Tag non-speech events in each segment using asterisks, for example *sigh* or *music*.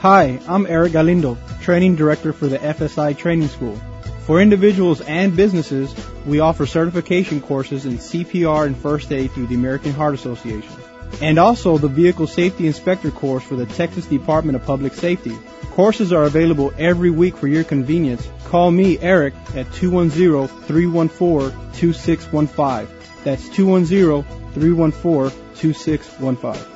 Hi, I'm Eric Galindo, Training Director for the FSI Training School. For individuals and businesses, we offer certification courses in CPR and First Aid through the American Heart Association. And also the Vehicle Safety Inspector course for the Texas Department of Public Safety. Courses are available every week for your convenience. Call me, Eric, at 210-314-2615. That's 210-314-2615.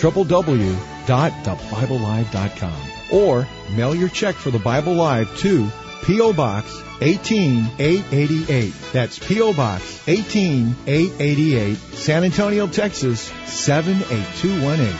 www.thebiblelive.com or mail your check for the Bible Live to P.O. Box 18888. That's P.O. Box 18888, San Antonio, Texas 78218.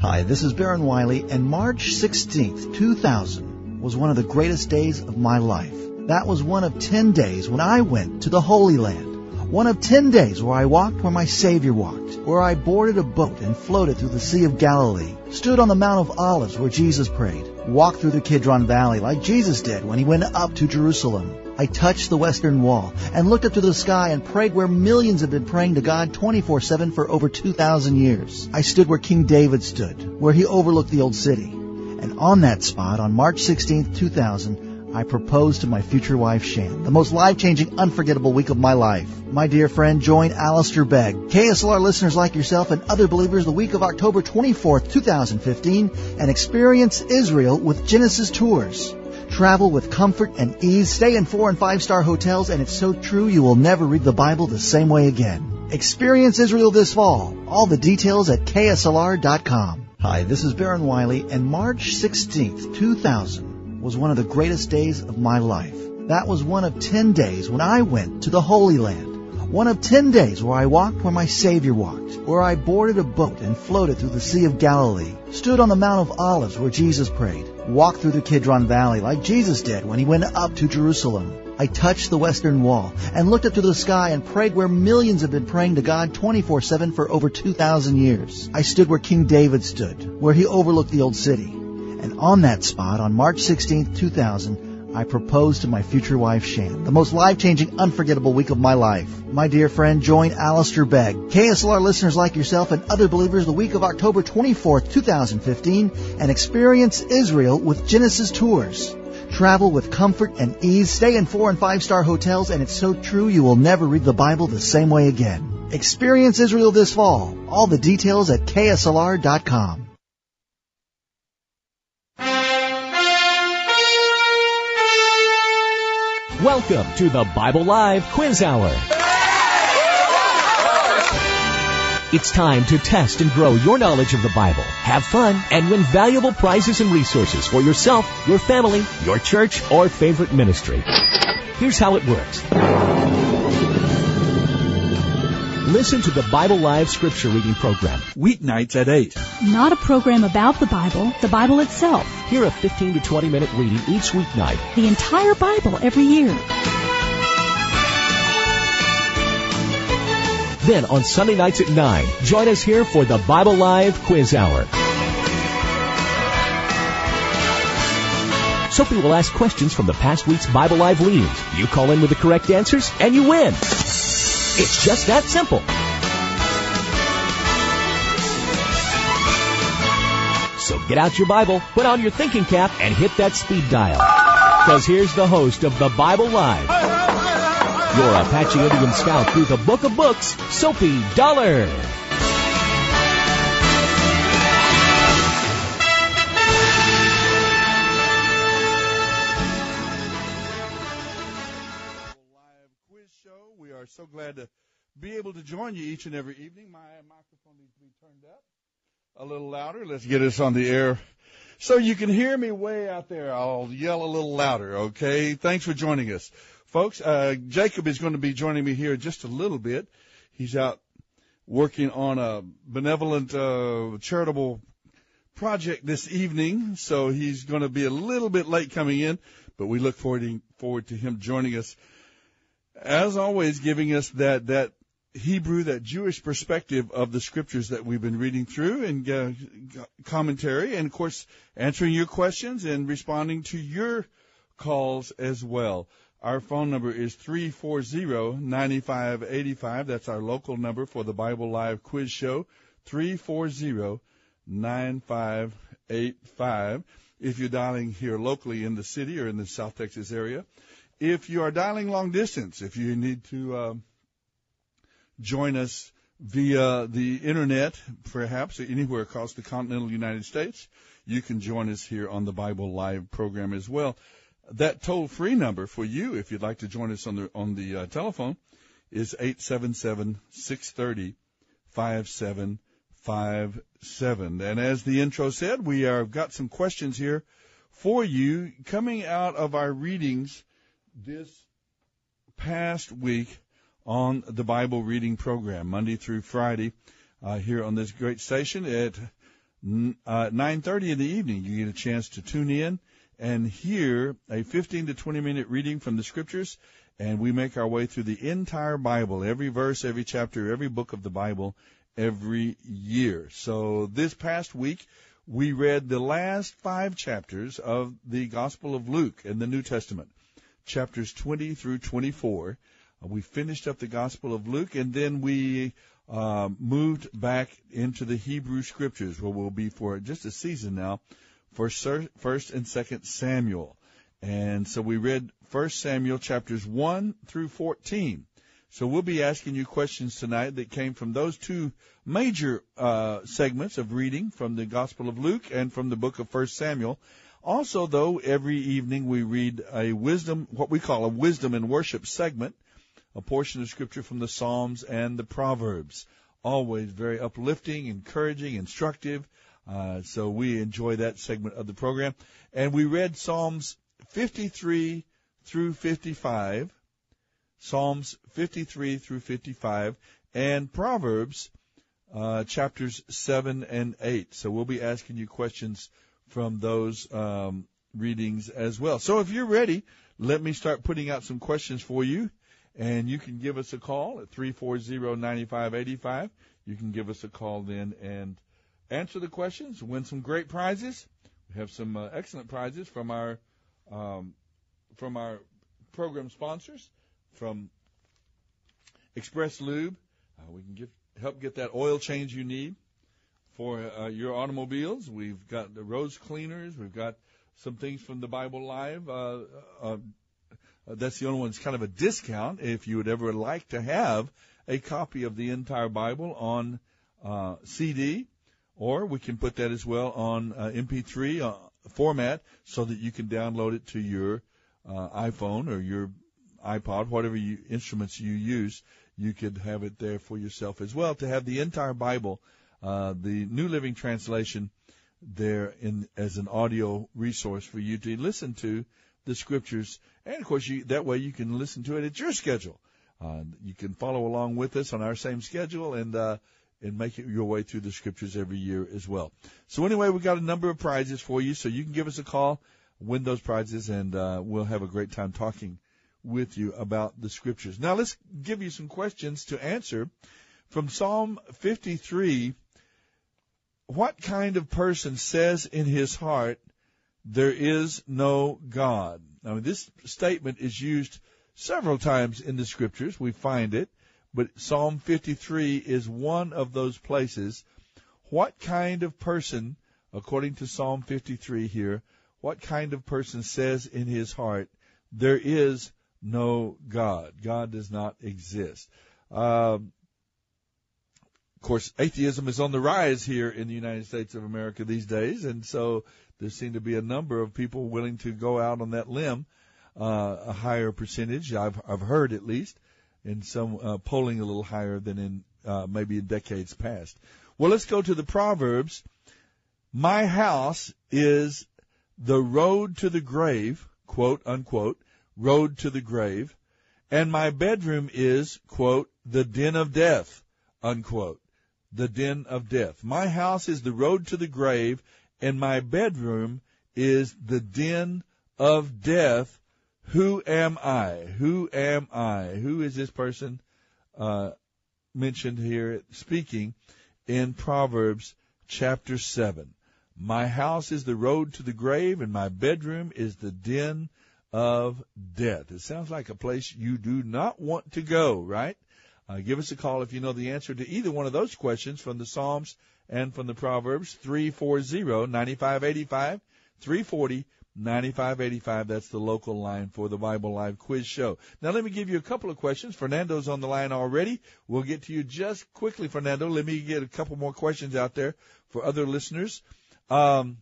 Hi, this is Baron Wiley, and March 16th, 2000 was one of the greatest days of my life. That was one of 10 days when I went to the Holy Land. One of 10 days where I walked where my Savior walked, where I boarded a boat and floated through the Sea of Galilee, stood on the Mount of Olives where Jesus prayed, walked through the Kidron Valley like Jesus did when he went up to Jerusalem. I touched the Western Wall and looked up to the sky and prayed where millions have been praying to God 24-7 for over 2,000 years. I stood where King David stood, where he overlooked the old city. And on that spot, on March 16th, 2000, I proposed to my future wife, Shan. The most life-changing, unforgettable week of my life. My dear friend, join Alistair Begg, KSLR listeners like yourself and other believers the week of October 24th, 2015, and experience Israel with Genesis Tours. Travel with comfort and ease, stay in four and five star hotels, and it's so true you will never read the Bible the same way again. Experience Israel this fall. All the details at KSLR.com. Hi, this is Baron Wiley, and March 16th, 2000 was one of the greatest days of my life. That was one of 10 days when I went to the Holy Land. One of 10 days where I walked where my Savior walked, where I boarded a boat and floated through the Sea of Galilee, stood on the Mount of Olives where Jesus prayed, walked through the Kidron Valley like Jesus did when he went up to Jerusalem. I touched the Western Wall and looked up to the sky and prayed where millions have been praying to God 24-7 for over 2,000 years. I stood where King David stood, where he overlooked the old city. And on that spot, on March 16, 2000, I proposed to my future wife, Shan. The most life-changing, unforgettable week of my life. My dear friend, join Alistair Begg, KSLR listeners like yourself and other believers the week of October 24th, 2015, and experience Israel with Genesis Tours. Travel with comfort and ease, stay in four and five star hotels, and it's so true you will never read the Bible the same way again. Experience Israel this fall. All the details at KSLR.com. Welcome to the Bible Live Quiz Hour. It's time to test and grow your knowledge of the Bible, have fun, and win valuable prizes and resources for yourself, your family, your church, or favorite ministry. Here's how it works. Listen to the Bible Live Scripture Reading Program. Weeknights at 8. Not a program about the Bible, the Bible itself. Hear a 15 to 20 minute reading each weeknight. The entire Bible every year. Then on Sunday nights at 9, join us here for the Bible Live Quiz Hour. Soapy will ask questions from the past week's Bible Live readings. You call in with the correct answers and you win. It's just that simple. So Get out your Bible, put on your thinking cap, and hit that speed dial. Because here's the host of the Bible Live, your Apache Indian scout through the book of books, Soapy Dollar. Glad to be able to join you each and every evening. My microphone needs to be turned up a little louder. Let's get us on the air so you can hear me way out there. I'll yell a little louder, okay? Thanks for joining us. Folks, uh, Jacob is going to be joining me here just a little bit. He's out working on a benevolent, uh, charitable project this evening, so he's going to be a little bit late coming in, but we look forward to, forward to him joining us. As always, giving us that, that Hebrew, that Jewish perspective of the scriptures that we've been reading through and uh, commentary, and of course, answering your questions and responding to your calls as well. Our phone number is 340-9585. That's our local number for the Bible Live Quiz Show. 340-9585. If you're dialing here locally in the city or in the South Texas area. If you are dialing long distance, if you need to, um, join us via the internet, perhaps anywhere across the continental United States, you can join us here on the Bible Live program as well. That toll free number for you, if you'd like to join us on the on the uh, telephone, is eight seven seven six thirty five seven five seven. And as the intro said, we have got some questions here for you coming out of our readings this past week on the Bible reading program, Monday through Friday, uh, here on this great station at uh, 9:30 in the evening. You get a chance to tune in and hear a 15 to 20 minute reading from the scriptures, and we make our way through the entire Bible, every verse, every chapter, every book of the Bible, every year. So this past week. We read the last five chapters of the Gospel of Luke in the New Testament, chapters 20 through 24. Uh, we finished up the Gospel of Luke, and then we uh, moved back into the Hebrew Scriptures, where we'll be for just a season now, for First and Second Samuel. And so we read First Samuel chapters one through fourteen. So we'll be asking you questions tonight that came from those two major uh, segments of reading from the Gospel of Luke and from the book of First Samuel. Also, though, every evening we read a wisdom, what we call a wisdom and worship segment a portion of scripture from the Psalms and the Proverbs. Always very uplifting, encouraging, instructive. Uh, so we enjoy that segment of the program. And we read Psalms 53 through 55, Psalms 53 through 55, and Proverbs uh, chapters 7 and 8. So we'll be asking you questions from those um, readings as well. So if you're ready, let me start putting out some questions for you. And you can give us a call at 340-9585. You can give us a call then and answer the questions, win some great prizes. We have some uh, excellent prizes from our um, from our program sponsors, from Express Lube. Uh, we can get, help get that oil change you need for uh, your automobiles. We've got the rose cleaners. We've got some things from the Bible Live uh, uh, uh, that's the only one that's kind of a discount if you would ever like to have a copy of the entire Bible on uh, CD, or we can put that as well on uh, MP3 uh, format so that you can download it to your uh, iPhone or your iPod, whatever you, instruments you use. You could have it there for yourself as well to have the entire Bible, uh, the New Living Translation, there in as an audio resource for you to listen to the scriptures, and of course, you, that way you can listen to it at your schedule. Uh, you can follow along with us on our same schedule and uh, and make it your way through the scriptures every year as well. So anyway, we've got a number of prizes for you, so you can give us a call, win those prizes, and uh, we'll have a great time talking with you about the scriptures. Now let's give you some questions to answer from Psalm 53. What kind of person says in his heart, there is no God. Now, this statement is used several times in the scriptures. We find it, but Psalm 53 is one of those places. What kind of person according to Psalm 53 here, what kind of person says in his heart, there is no God. God does not exist. Um, of course, atheism is on the rise here in the United States of America these days, and so there seem to be a number of people willing to go out on that limb, uh, a higher percentage, I've, I've heard at least, in some uh, polling a little higher than in uh, maybe in decades past. Well, let's go to the Proverbs. My house is the road to the grave, quote unquote, road to the grave, and my bedroom is, quote, the den of death, unquote, the den of death. My house is the road to the grave, and my bedroom is the den of death. Who am I? Who am I? Who is this person uh, mentioned here speaking in Proverbs chapter 7? My house is the road to the grave, and my bedroom is the den of death. It sounds like a place you do not want to go, right? Uh, give us a call if you know the answer to either one of those questions from the Psalms and from the Proverbs. 340-9585, 340-9585. That's the local line for the Bible Live quiz show. Now let me give you a couple of questions. Fernando's on the line already. We'll get to you just quickly, Fernando. Let me get a couple more questions out there for other listeners. Um,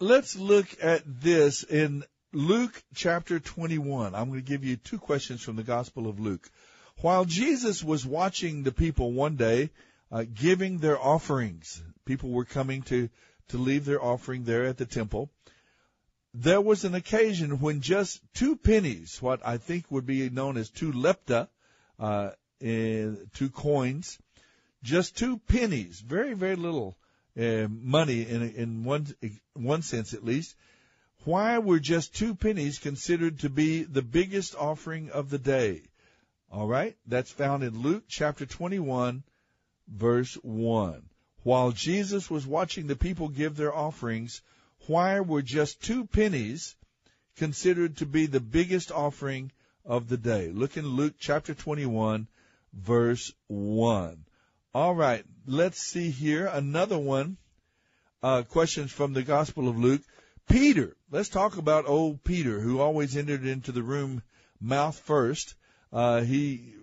let's look at this in Luke chapter 21. I'm going to give you two questions from the Gospel of Luke. While Jesus was watching the people one day uh, giving their offerings, people were coming to, to leave their offering there at the temple. There was an occasion when just two pennies, what I think would be known as two lepta, uh, two coins, just two pennies, very, very little uh, money in, in one, one sense at least. Why were just two pennies considered to be the biggest offering of the day? All right, that's found in Luke chapter 21, verse 1. While Jesus was watching the people give their offerings, why were just two pennies considered to be the biggest offering of the day? Look in Luke chapter 21, verse 1. All right, let's see here another one. Uh, questions from the Gospel of Luke. Peter, let's talk about old Peter, who always entered into the room mouth first. Uh, he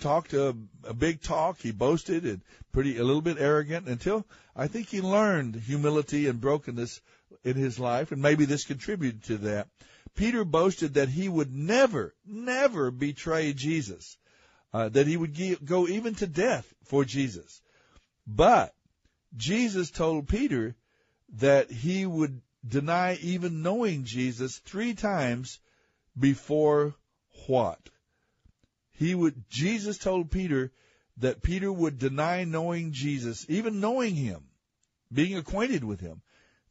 talked a, a big talk. He boasted and pretty a little bit arrogant until I think he learned humility and brokenness in his life, and maybe this contributed to that. Peter boasted that he would never, never betray Jesus uh, that he would go even to death for Jesus. But Jesus told Peter that he would deny even knowing Jesus three times before what? He would, Jesus told Peter that Peter would deny knowing Jesus, even knowing him, being acquainted with him,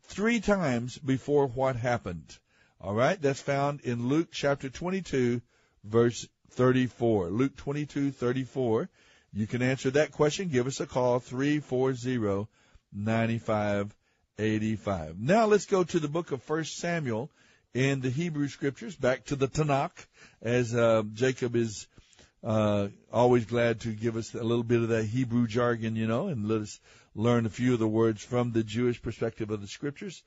three times before what happened. All right, that's found in Luke chapter 22, verse 34. Luke 22, 34. You can answer that question. Give us a call, 340 9585. Now let's go to the book of 1 Samuel in the Hebrew scriptures, back to the Tanakh, as uh, Jacob is uh, always glad to give us a little bit of that Hebrew jargon, you know, and let us learn a few of the words from the Jewish perspective of the scriptures.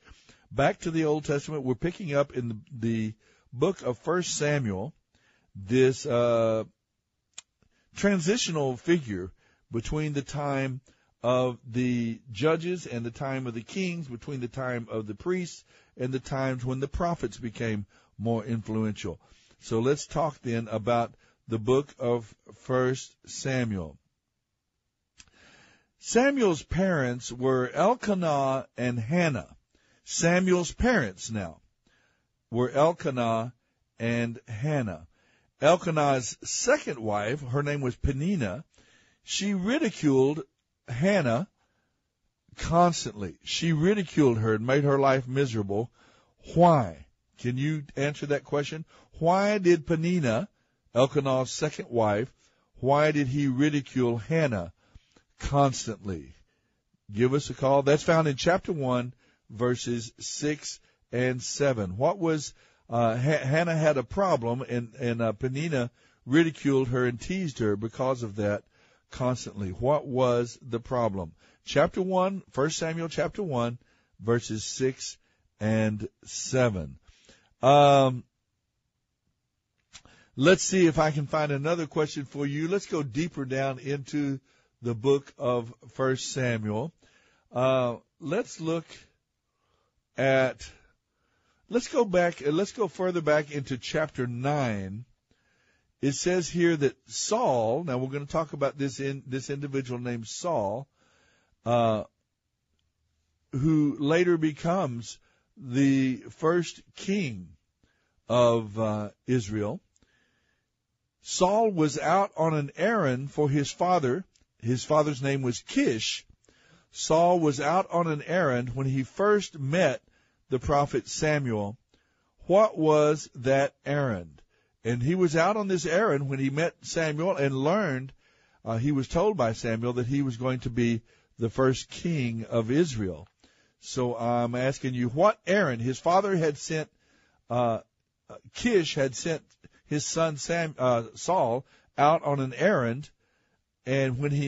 Back to the Old Testament, we're picking up in the, the book of 1 Samuel, this uh, transitional figure between the time of the judges and the time of the kings, between the time of the priests and the times when the prophets became more influential. So let's talk then about the book of First Samuel. Samuel's parents were Elkanah and Hannah. Samuel's parents now were Elkanah and Hannah. Elkanah's second wife, her name was Penina, she ridiculed Hannah constantly. She ridiculed her and made her life miserable. Why? Can you answer that question? Why did Penina, Elkanah's second wife, why did he ridicule Hannah constantly? Give us a call. That's found in chapter 1, verses 6 and 7. What was uh, Hannah had a problem, and and uh, Penina ridiculed her and teased her because of that constantly. What was the problem? chapter 1, 1 Samuel chapter 1, verses 6 and 7. Um, let's see if I can find another question for you. Let's go deeper down into the book of 1 Samuel. Uh, let's look at, let's go back, let's go further back into chapter 9 it says here that Saul, now we're going to talk about this in this individual named Saul, uh, who later becomes the first king of uh, Israel. Saul was out on an errand for his father. His father's name was Kish. Saul was out on an errand when he first met the prophet Samuel. What was that errand? And he was out on this errand when he met Samuel and learned, uh, he was told by Samuel that he was going to be the first king of Israel. So I'm asking you, what errand? His father had sent, uh, Kish had sent his son Sam, uh, Saul out on an errand, and when he,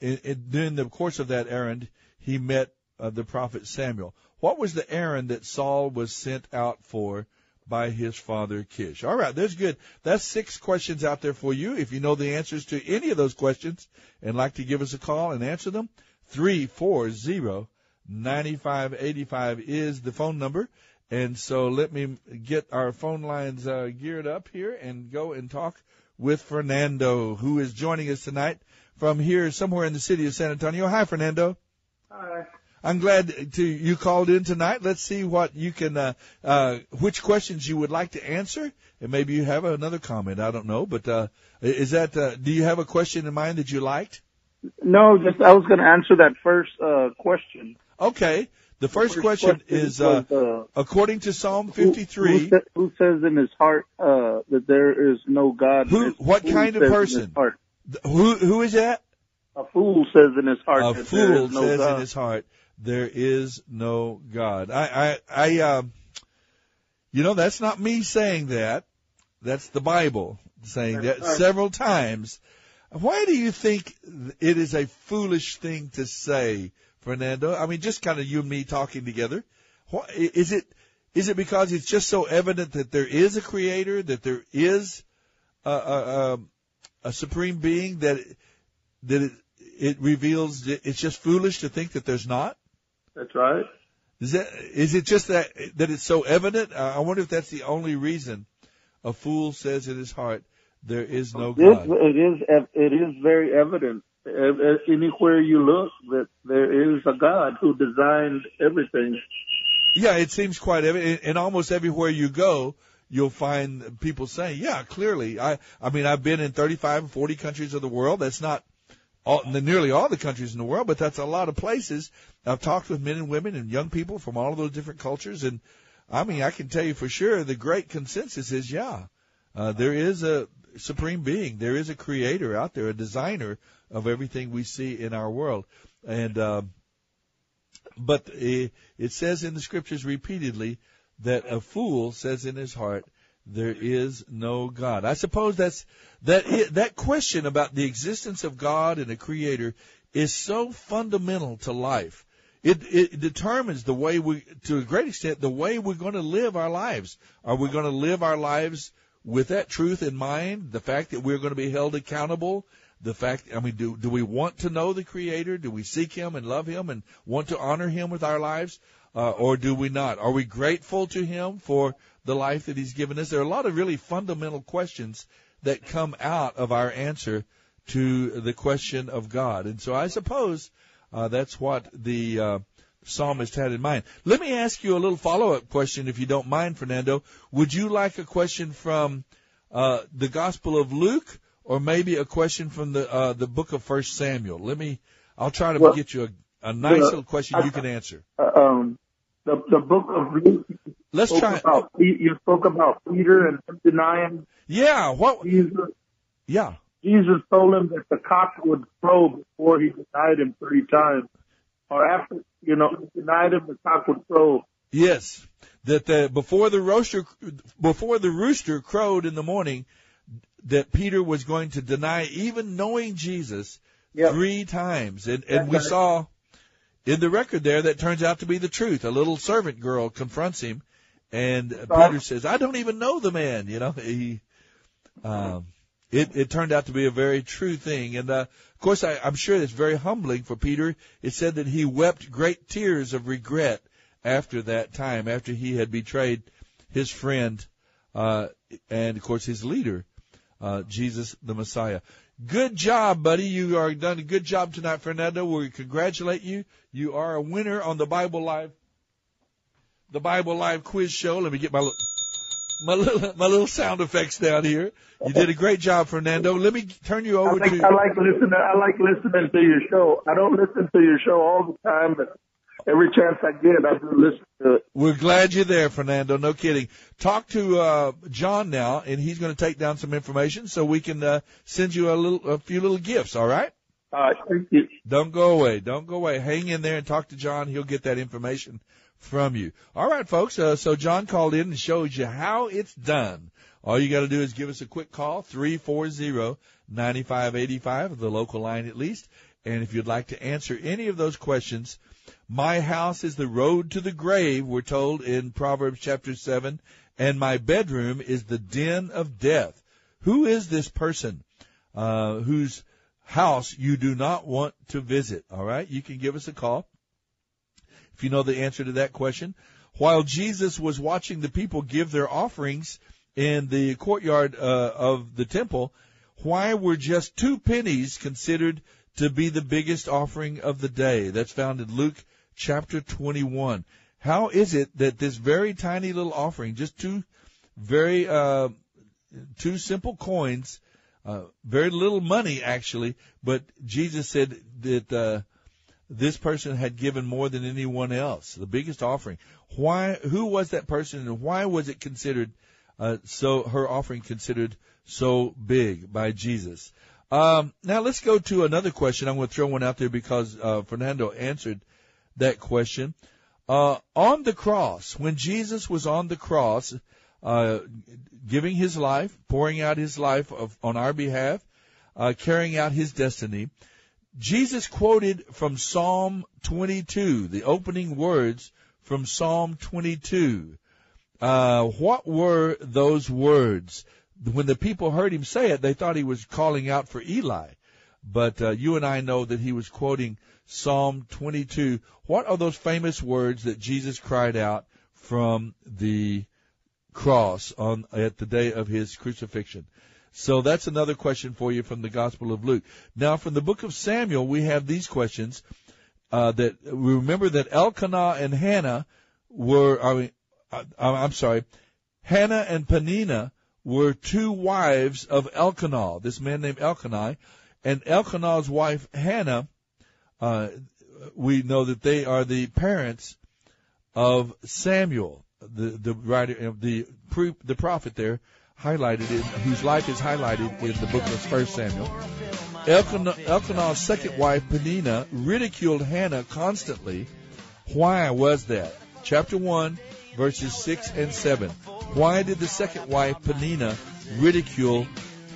in, in, during the course of that errand, he met uh, the prophet Samuel. What was the errand that Saul was sent out for by his father Kish. All right, that's good. That's six questions out there for you. If you know the answers to any of those questions and like to give us a call and answer them, three four zero ninety five eighty five is the phone number. And so let me get our phone lines uh, geared up here and go and talk with Fernando, who is joining us tonight from here somewhere in the city of San Antonio. Hi, Fernando. Hi. I'm glad to you called in tonight. Let's see what you can, uh, uh, which questions you would like to answer, and maybe you have another comment. I don't know, but uh, is that? Uh, do you have a question in mind that you liked? No, just I was going to answer that first uh, question. Okay. The first, the first question, question, is, uh, was, uh, according to Psalm 53. Who, who, who says in his heart uh, that there is no God? Who? What kind of person? Who? Who is that? A fool says in his heart. A fool no says God. in his heart there is no God. I, I, I, um, you know, that's not me saying that. That's the Bible saying that several times. Why do you think it is a foolish thing to say, Fernando? I mean, just kind of you and me talking together. Is it, is it because it's just so evident that there is a creator, that there is a, a, a, a supreme being that, that it, it reveals it's just foolish to think that there's not? That's right. Is that is it just that that it's so evident? I wonder if that's the only reason a fool says in his heart there is no God. It is it is very evident anywhere you look that there is a God who designed everything. Yeah, it seems quite evident, and almost everywhere you go, you'll find people saying, "Yeah, clearly." I I mean, I've been in 35 or 40 countries of the world. That's not all, nearly all the countries in the world, but that's a lot of places. I've talked with men and women and young people from all of those different cultures, and I mean, I can tell you for sure the great consensus is, yeah, uh, there is a supreme being, there is a creator out there, a designer of everything we see in our world, and uh, but it, it says in the scriptures repeatedly that a fool says in his heart, there is no God. I suppose that's that that question about the existence of God and a creator is so fundamental to life. It, it determines the way we, to a great extent, the way we're going to live our lives. Are we going to live our lives with that truth in mind? The fact that we're going to be held accountable? The fact, I mean, do, do we want to know the Creator? Do we seek Him and love Him and want to honor Him with our lives? Uh, or do we not? Are we grateful to Him for the life that He's given us? There are a lot of really fundamental questions that come out of our answer to the question of God. And so I suppose uh, that's what the uh, psalmist had in mind. Let me ask you a little follow-up question, if you don't mind, Fernando. Would you like a question from uh, the Gospel of Luke, or maybe a question from the uh, the Book of First Samuel? Let me. I'll try to well, get you a, a nice little question you can answer. Uh, um, the the Book of Luke Let's try. About, you spoke about Peter and denying. Yeah. What? Jesus. Yeah. Jesus told him that the cock would crow before he denied him three times, or after you know he denied him, the cock would crow. Yes, that the before the rooster before the rooster crowed in the morning, that Peter was going to deny even knowing Jesus yep. three times, and and we saw in the record there that turns out to be the truth. A little servant girl confronts him, and Peter says, "I don't even know the man." You know, he. Um, it, it turned out to be a very true thing, and uh, of course, I, I'm sure it's very humbling for Peter. It said that he wept great tears of regret after that time, after he had betrayed his friend, uh, and of course his leader, uh, Jesus the Messiah. Good job, buddy. You are done a good job tonight, Fernando. We congratulate you. You are a winner on the Bible Live, the Bible Live quiz show. Let me get my my little my little sound effects down here. You did a great job, Fernando. Let me turn you over I like, to. I like listening. I like listening to your show. I don't listen to your show all the time, but every chance I get, I do listen to it. We're glad you're there, Fernando. No kidding. Talk to uh, John now, and he's going to take down some information so we can uh, send you a little, a few little gifts. All right? All right. Thank you. Don't go away. Don't go away. Hang in there and talk to John. He'll get that information from you. All right, folks. Uh, so John called in and showed you how it's done. All you got to do is give us a quick call, three four zero ninety five eighty five, the local line at least. And if you'd like to answer any of those questions, my house is the road to the grave, we're told in Proverbs chapter 7, and my bedroom is the den of death. Who is this person uh, whose house you do not want to visit? All right, you can give us a call if you know the answer to that question. While Jesus was watching the people give their offerings in the courtyard uh, of the temple, why were just two pennies considered to be the biggest offering of the day? That's found in Luke chapter 21. How is it that this very tiny little offering, just two very, uh, two simple coins, uh, very little money actually, but Jesus said that, uh, this person had given more than anyone else, the biggest offering. Why, who was that person and why was it considered, uh, so, her offering considered so big by Jesus? Um, now let's go to another question. I'm going to throw one out there because, uh, Fernando answered that question. Uh, on the cross, when Jesus was on the cross, uh, giving his life, pouring out his life of, on our behalf, uh, carrying out his destiny, Jesus quoted from Psalm 22, the opening words from Psalm 22. Uh, what were those words? When the people heard him say it, they thought he was calling out for Eli. But uh, you and I know that he was quoting Psalm 22. What are those famous words that Jesus cried out from the cross on at the day of his crucifixion? So that's another question for you from the Gospel of Luke. Now, from the book of Samuel, we have these questions. Uh, that we remember that Elkanah and Hannah were. I mean, I, I'm sorry, Hannah and Penina were two wives of Elkanah. This man named Elkanah, and Elkanah's wife Hannah. Uh, we know that they are the parents of Samuel, the the writer, of the the prophet there highlighted in whose life is highlighted in the book of First Samuel. Elkanah, Elkanah's second wife Penina ridiculed Hannah constantly. Why was that? Chapter one, verses six and seven. Why did the second wife Penina ridicule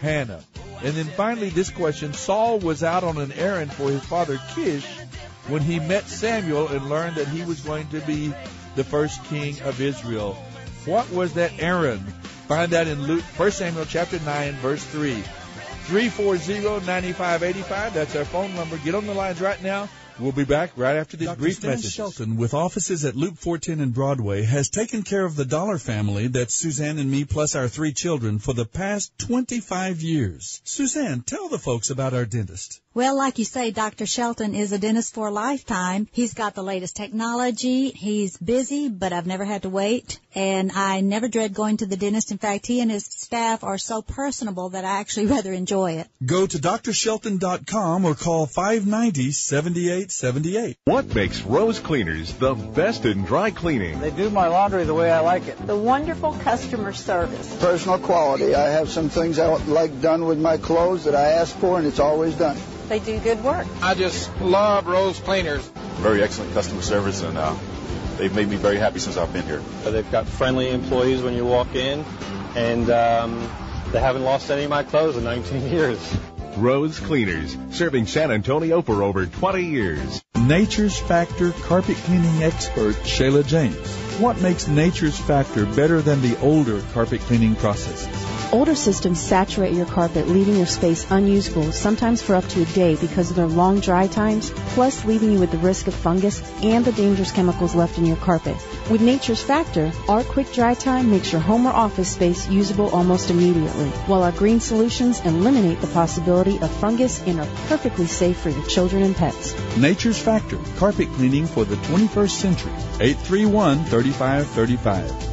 Hannah? And then finally, this question: Saul was out on an errand for his father Kish when he met Samuel and learned that he was going to be the first king of Israel. What was that errand? Find that in Luke, 1 Samuel chapter 9, verse 3. 340-9585. That's our phone number. Get on the lines right now. We'll be back right after this Dr. brief Stan message. Shelton, with offices at Loop 410 and Broadway, has taken care of the Dollar family, that's Suzanne and me plus our three children, for the past 25 years. Suzanne, tell the folks about our dentist. Well, like you say, Dr. Shelton is a dentist for a lifetime. He's got the latest technology. He's busy, but I've never had to wait. And I never dread going to the dentist. In fact, he and his staff are so personable that I actually *laughs* rather enjoy it. Go to drshelton.com or call 590-7878. What makes Rose Cleaners the best in dry cleaning? They do my laundry the way I like it. The wonderful customer service. Personal quality. I have some things I like done with my clothes that I ask for, and it's always done. They do good work. I just love Rose Cleaners. Very excellent customer service, and uh, they've made me very happy since I've been here. They've got friendly employees when you walk in, and um, they haven't lost any of my clothes in 19 years. Rose Cleaners, serving San Antonio for over 20 years. Nature's Factor carpet cleaning expert Shayla James. What makes Nature's Factor better than the older carpet cleaning processes? Older systems saturate your carpet, leaving your space unusable, sometimes for up to a day because of their long dry times, plus leaving you with the risk of fungus and the dangerous chemicals left in your carpet. With Nature's Factor, our quick dry time makes your home or office space usable almost immediately, while our green solutions eliminate the possibility of fungus and are perfectly safe for your children and pets. Nature's Factor carpet cleaning for the 21st century. 831 3535.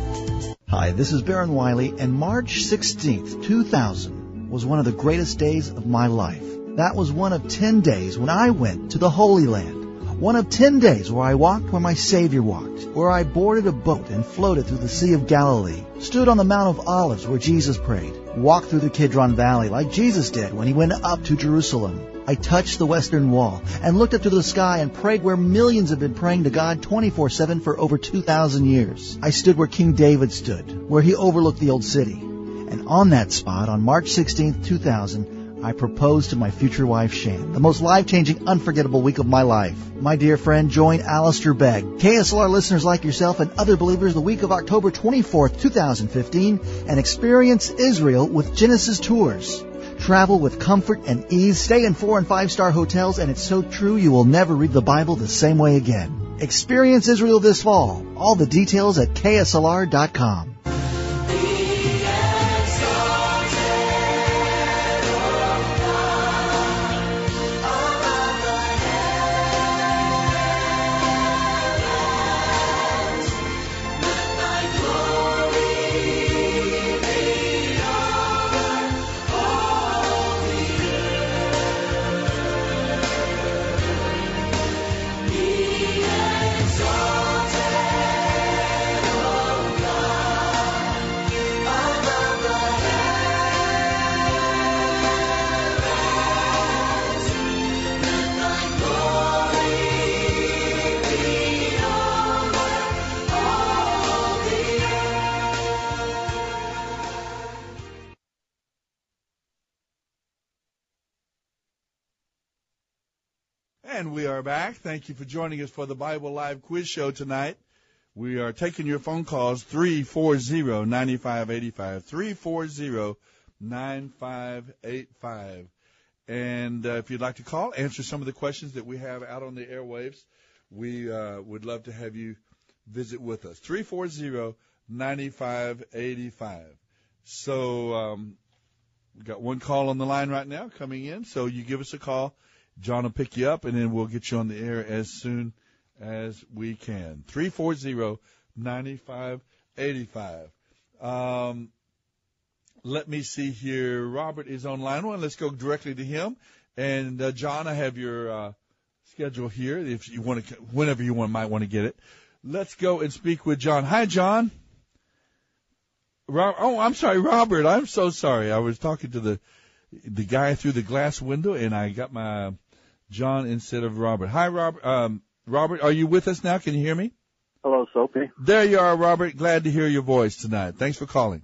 Hi, this is Baron Wiley, and March 16th, 2000 was one of the greatest days of my life. That was one of 10 days when I went to the Holy Land. One of 10 days where I walked where my Savior walked, where I boarded a boat and floated through the Sea of Galilee, stood on the Mount of Olives where Jesus prayed, walked through the Kidron Valley like Jesus did when he went up to Jerusalem. I touched the Western Wall and looked up to the sky and prayed where millions have been praying to God 24-7 for over 2,000 years. I stood where King David stood, where he overlooked the old city. And on that spot, on March 16th, 2000, I proposed to my future wife, Shan, the most life-changing, unforgettable week of my life. My dear friend, join Alistair Begg, KSLR listeners like yourself and other believers the week of October 24th, 2015, and experience Israel with Genesis Tours. Travel with comfort and ease, stay in four and five star hotels, and it's so true you will never read the Bible the same way again. Experience Israel this fall. All the details at KSLR.com. are back. Thank you for joining us for the Bible Live Quiz Show tonight. We are taking your phone calls 340-9585, 340-9585. And uh, if you'd like to call, answer some of the questions that we have out on the airwaves, we uh, would love to have you visit with us. 340-9585. So um, we got one call on the line right now coming in. So you give us a call. John will pick you up, and then we'll get you on the air as soon as we can. 340-9585. Um, let me see here. Robert is on line one. Let's go directly to him. And uh, John, I have your uh, schedule here. If you want to, whenever you want, might want to get it. Let's go and speak with John. Hi, John. Rob, oh, I'm sorry, Robert. I'm so sorry. I was talking to the the guy through the glass window, and I got my John instead of Robert. Hi, Robert. Um, Robert, are you with us now? Can you hear me? Hello, Soapy. There you are, Robert. Glad to hear your voice tonight. Thanks for calling.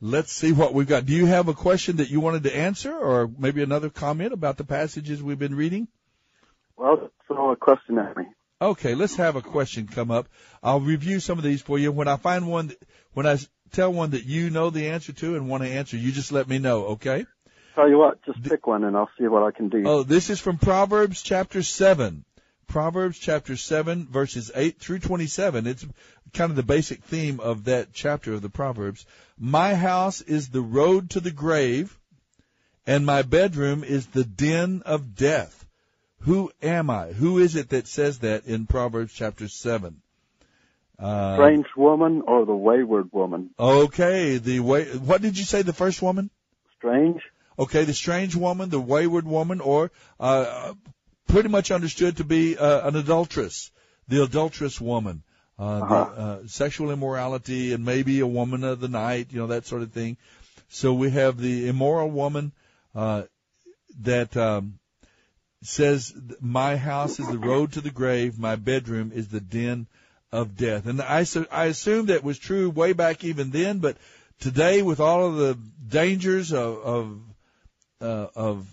Let's see what we've got. Do you have a question that you wanted to answer, or maybe another comment about the passages we've been reading? Well, throw a question at me. Okay, let's have a question come up. I'll review some of these for you. When I find one, that, when I tell one that you know the answer to and want to answer, you just let me know, okay? Tell you what, just pick one and I'll see what I can do. Oh, this is from Proverbs chapter 7. Proverbs chapter 7 verses 8 through 27. It's kind of the basic theme of that chapter of the Proverbs. My house is the road to the grave and my bedroom is the den of death. Who am I? Who is it that says that in Proverbs chapter 7? Uh, Strange woman or the wayward woman? Okay, the way, what did you say the first woman? Strange. Okay, the strange woman, the wayward woman, or uh, pretty much understood to be uh, an adulteress, the adulterous woman, uh, Uh-huh. the uh, sexual immorality, and maybe a woman of the night, you know that sort of thing. So we have the immoral woman uh, that um, says, "My house is the road to the grave; my bedroom is the den of death." And I, su- I assume that was true way back even then, but today, with all of the dangers of, of uh, of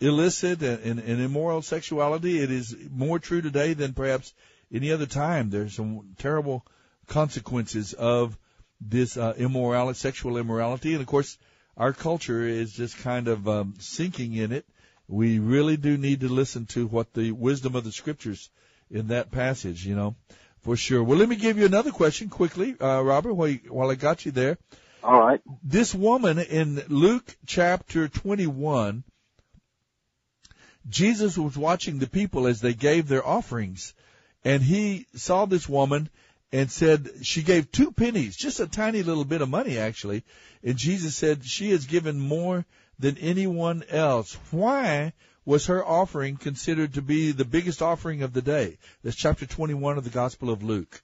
illicit and, and, immoral sexuality. It is more true today than perhaps any other time. There's some terrible consequences of this uh, immorality, sexual immorality, and of course, our culture is just kind of um, sinking in it. We really do need to listen to what the wisdom of the scriptures in that passage, you know, for sure. Well, let me give you another question quickly, uh, Robert, while, you, while I got you there. All right. This woman in Luke chapter 21, Jesus was watching the people as they gave their offerings, and he saw this woman and said she gave two pennies, just a tiny little bit of money actually, and Jesus said she has given more than anyone else. Why was her offering considered to be the biggest offering of the day? That's chapter 21 of the Gospel of Luke.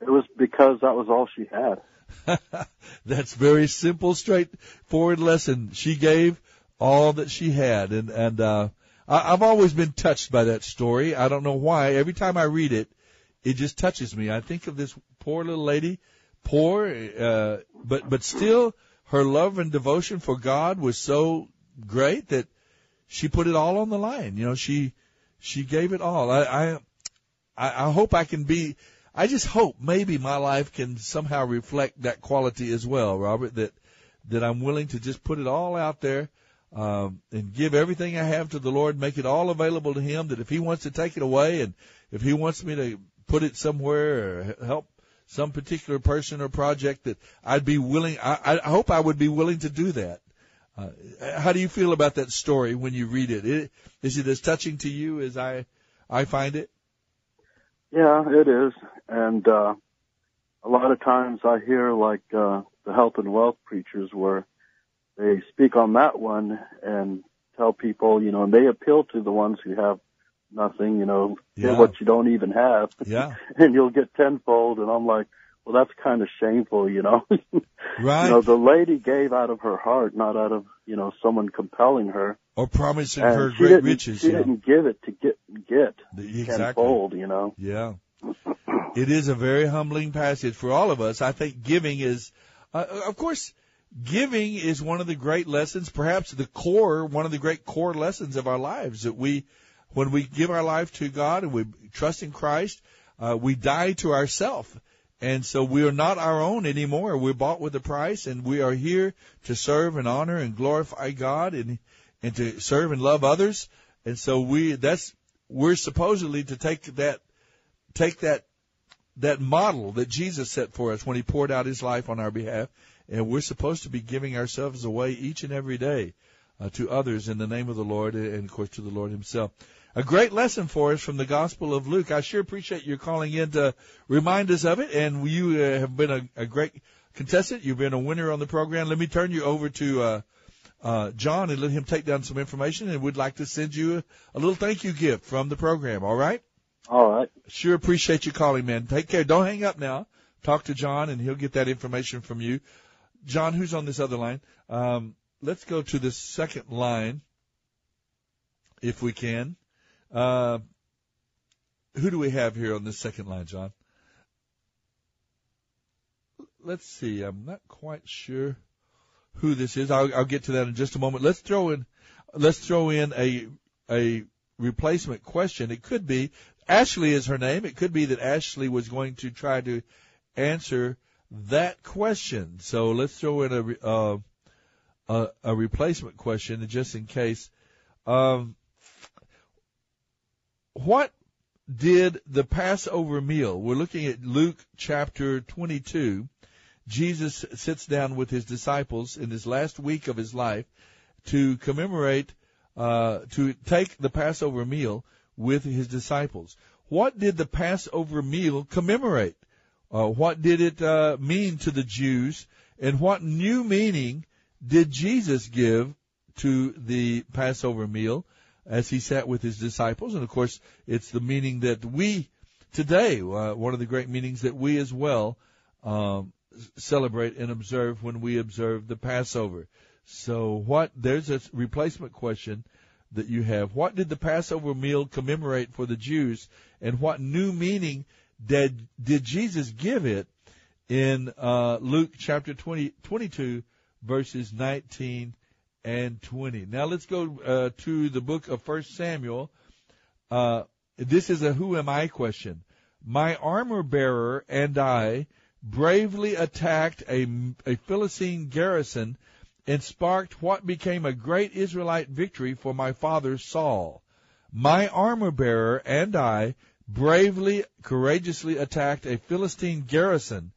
It was because that was all she had. *laughs* That's very simple, straightforward lesson. She gave all that she had, and and uh, I, I've always been touched by that story. I don't know why. Every time I read it, it just touches me. I think of this poor little lady, poor, uh, but but still, her love and devotion for God was so great that she put it all on the line. You know, she she gave it all. I I I hope I can be. I just hope maybe my life can somehow reflect that quality as well, Robert. That that I'm willing to just put it all out there um, and give everything I have to the Lord, make it all available to Him. That if He wants to take it away and if He wants me to put it somewhere or help some particular person or project that I'd be willing, I, I hope I would be willing to do that. Uh, how do you feel about that story when you read it? it? Is it as touching to you as I, I find it? Yeah, it is. And, uh, a lot of times I hear like, uh, the health and wealth preachers where they speak on that one and tell people, you know, and they appeal to the ones who have nothing, you know, yeah. what you don't even have. Yeah. *laughs* and you'll get tenfold. And I'm like, well, that's kind of shameful, you know. right. *laughs* You know, the lady gave out of her heart, not out of, you know, someone compelling her. Or promising and her great riches. She know. didn't give it to get, get Exactly. tenfold, you know. Yeah. it is a very humbling passage for all of us. I think giving is, uh, of course, giving is one of the great lessons, perhaps the core, one of the great core lessons of our lives that we, when we give our life to God and we trust in Christ, uh, we die to ourself. And so we are not our own anymore. We're bought with a price and we are here to serve and honor and glorify God and, and to serve and love others. And so we, that's, we're supposedly to take that, take that, that model that Jesus set for us when he poured out his life on our behalf. And we're supposed to be giving ourselves away each and every day uh, to others in the name of the Lord and of course to the Lord himself a great lesson for us from the Gospel of Luke. I sure appreciate your calling in to remind us of it, and you uh, have been a, a, great contestant. You've been a winner on the program. Let me turn you over to uh, uh, John and let him take down some information, and we'd like to send you a, a little thank you gift from the program. All right? All right. Sure appreciate you calling, man. Take care. Don't hang up now. Talk to John, and he'll get that information from you. John, who's on this other line? Um, let's go to the second line, if we can. Uh, who do we have here on this second line, John? Let's see. I'm not quite sure who this is. I'll, I'll get to that in just a moment. Let's throw in, let's throw in a a replacement question. It could be Ashley is her name. It could be that Ashley was going to try to answer that question. So let's throw in a uh, a, a replacement question just in case. Um, what did the Passover meal? We're looking at Luke chapter 22. Jesus sits down with his disciples in this last week of his life to commemorate, uh, to take the Passover meal with his disciples. What did the Passover meal commemorate? Uh, what did it uh, mean to the Jews? And what new meaning did Jesus give to the Passover meal? As he sat with his disciples. And of course, it's the meaning that we today, uh, one of the great meanings that we as well um, celebrate and observe when we observe the Passover. So, what? There's a replacement question that you have. What did the Passover meal commemorate for the Jews, and what new meaning did did Jesus give it in uh, Luke chapter 20, 22, verses 19 and 20. Now let's go uh, to the book of First Samuel. Uh, this is a who am I question. My armor bearer and I bravely attacked a, a Philistine garrison and sparked what became a great Israelite victory for my father Saul. My armor bearer and I bravely, courageously attacked a Philistine garrison,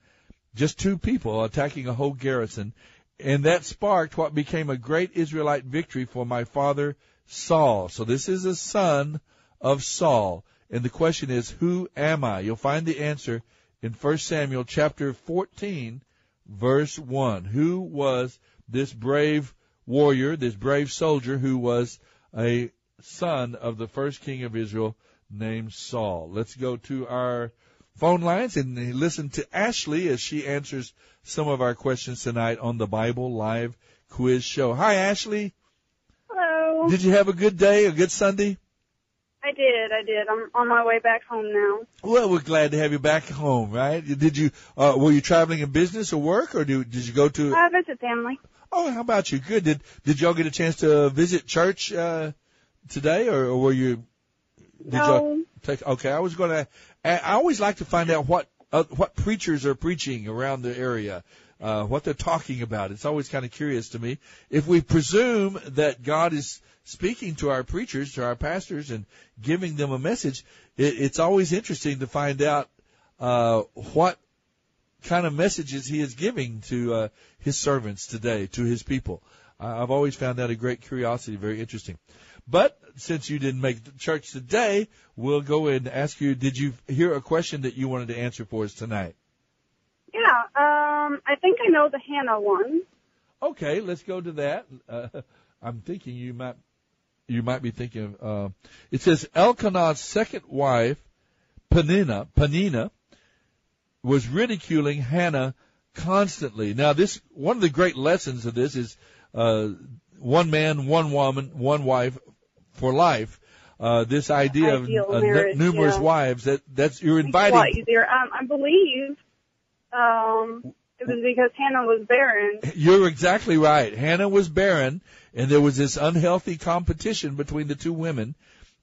just two people attacking a whole garrison, and that sparked what became a great Israelite victory for my father Saul. So this is a son of Saul. And the question is, who am I? You'll find the answer in 1 Samuel chapter 14, verse 1. Who was this brave warrior, this brave soldier who was a son of the first king of Israel named Saul? Let's go to our phone lines and listen to Ashley as she answers some of our questions tonight on the Bible Live Quiz Show. Hi, Ashley. Hello. Did you have a good day, a good Sunday? I did, I did. I'm on my way back home now. Well, we're glad to have you back home, right? Did you, uh, were you traveling in business or work, or do, did you go to? I visit family. Oh, how about you? Good. Did did y'all get a chance to visit church uh, today, or, or were you? Did No. y'all take? Okay, I was going to. I always like to find out what uh, what preachers are preaching around the area, uh, what they're talking about. It's always kind of curious to me. If we presume that God is speaking to our preachers, to our pastors, and giving them a message, it, it's always interesting to find out uh, what kind of messages he is giving to uh, his servants today, to his people. I've always found that a great curiosity, very interesting. But since you didn't make the church today, we'll go and ask you, did you hear a question that you wanted to answer for us tonight? Yeah, um, I think I know the Hannah one. Okay, let's go to that. Uh, *laughs* I'm thinking you might you might be thinking of uh, it says Elkanah's second wife, Penina, Penina, was ridiculing Hannah constantly. Now, this one of the great lessons of this is uh, one man, one woman, one wife for life. Uh, this idea Ideal of marriage, numerous yeah. wives that that's you're It's a inviting. lot easier. Um, I believe um, it was because Hannah was barren. *laughs* You're exactly right. Hannah was barren, and there was this unhealthy competition between the two women.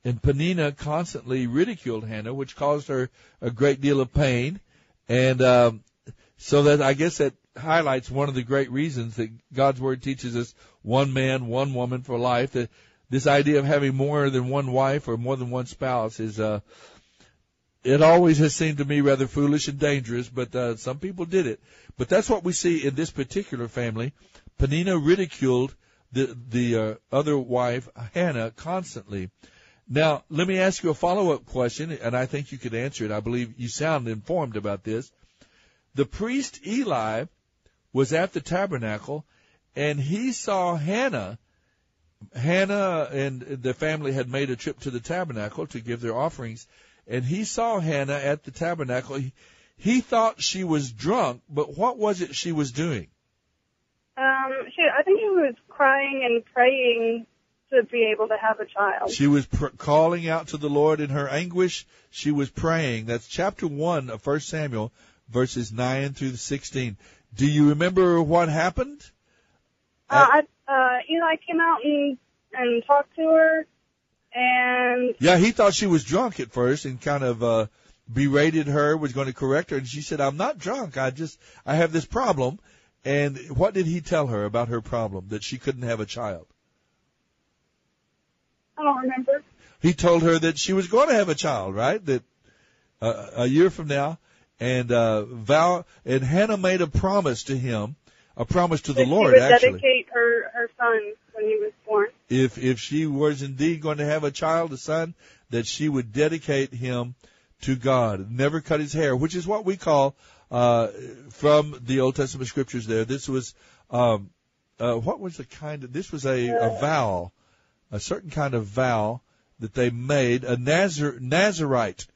And Penina constantly ridiculed Hannah, which caused her a great deal of pain. And um, so that I guess that highlights one of the great reasons that God's Word teaches us one man, one woman for life. That this idea of having more than one wife or more than one spouse is uh, it always has seemed to me rather foolish and dangerous, but uh, some people did it. But that's what we see in this particular family. Penina ridiculed the the uh, other wife Hannah constantly. Now, let me ask you a follow-up question, and I think you could answer it. I believe you sound informed about this. The priest Eli was at the tabernacle, and he saw Hannah. Hannah and the family had made a trip to the tabernacle to give their offerings, and he saw Hannah at the tabernacle. He, he thought she was drunk, but what was it she was doing? Um, she, I think she was crying and praying to be able to have a child. She was pr- calling out to the Lord in her anguish. She was praying. That's chapter 1 of 1 Samuel, verses 9 through 16. Do you remember what happened? Uh, I, uh, Eli came out and and talked to her, and Yeah, he thought she was drunk at first and kind of uh berated her, was going to correct her, and she said, I'm not drunk. I just, I have this problem. And what did he tell her about her problem? That she couldn't have a child. I don't remember. He told her that she was going to have a child, right? That uh, a year from now, and uh, vow and Hannah made a promise to him, a promise to the that Lord she would actually. dedicate her her son when he was born. if if she was indeed going to have a child, a son, that she would dedicate him to God, never cut his hair, which is what we call uh, from the Old Testament scriptures. There, this was um, uh, what was the kind of this was a, a vow, a certain kind of vow that they made a Nazar Nazarite.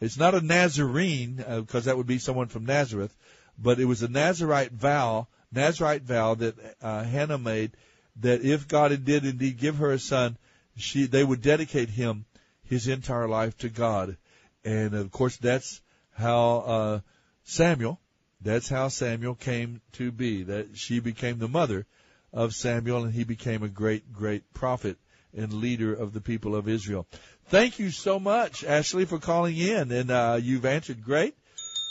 It's not a Nazarene because that would be someone from Nazareth, but it was a Nazarite vow, Nazarite vow that uh, Hannah made that if God did indeed give her a son, she they would dedicate him his entire life to God, and of course that's how uh, Samuel, that's how Samuel came to be. That she became the mother of Samuel, and he became a great, great prophet and leader of the people of Israel. Thank you so much, Ashley, for calling in, and uh, you've answered great.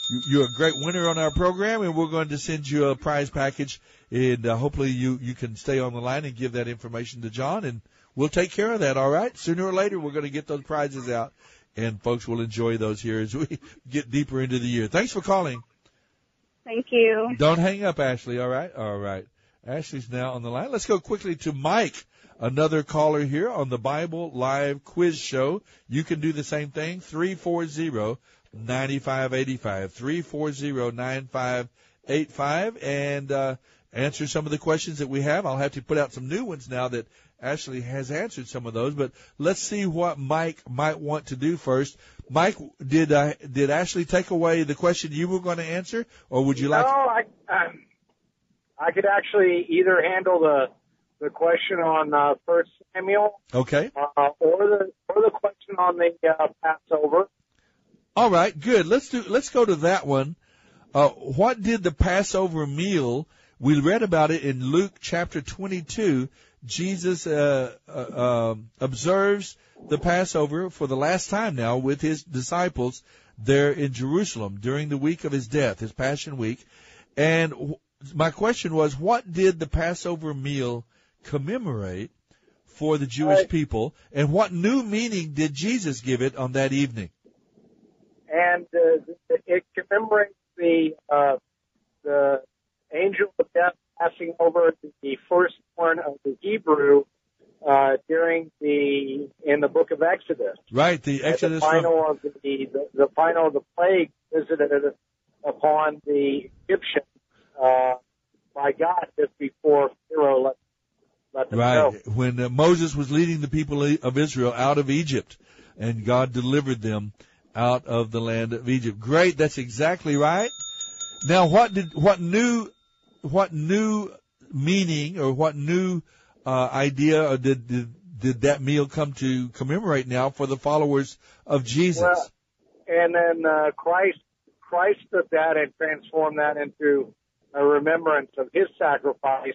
You- You're a great winner on our program, and we're going to send you a prize package, and uh, hopefully you you can stay on the line and give that information to John, and we'll take care of that. All right. Sooner or later, we're going to get those prizes out, and folks will enjoy those here as we *laughs* get deeper into the year. Thanks for calling. Thank you. Don't hang up, Ashley. All right. All right. Ashley's now on the line. Let's go quickly to Mike, another caller here on the Bible Live Quiz Show. You can do the same thing. Three four zero ninety five eighty five. Three four zero nine five eight five, and uh, answer some of the questions that we have. I'll have to put out some new ones now that Ashley has answered some of those. But let's see what Mike might want to do first. Mike, did uh, did Ashley take away the question you were going to answer, or would you like? To? No, I, um, I could actually either handle the the question on uh, First Samuel, Okay. uh, or the or the question on the uh, Passover. All right, good. Let's do. Let's go to that one. Uh, what did the Passover meal? We read about it in Luke chapter 22. Jesus uh, uh, um, observes the Passover for the last time now with his disciples there in Jerusalem during the week of his death, his Passion Week. And w- my question was, what did the Passover meal commemorate for the Jewish people, and what new meaning did Jesus give it on that evening? And uh, it commemorates the uh, the angel of death passing over the firstborn of the Hebrew uh, during the in the book of Exodus. Right, the Exodus the final of the, the the final of the plague visited upon the Egyptians uh, by God just before Pharaoh let let them right go. when uh, Moses was leading the people of Israel out of Egypt, and God delivered them out of the land of Egypt. Great, that's exactly right. Now, what did what new what new meaning or what new uh, idea did, did did that meal come to commemorate now for the followers of Jesus? Well, and then uh, Christ Christ took that and transformed that into a remembrance of his sacrifice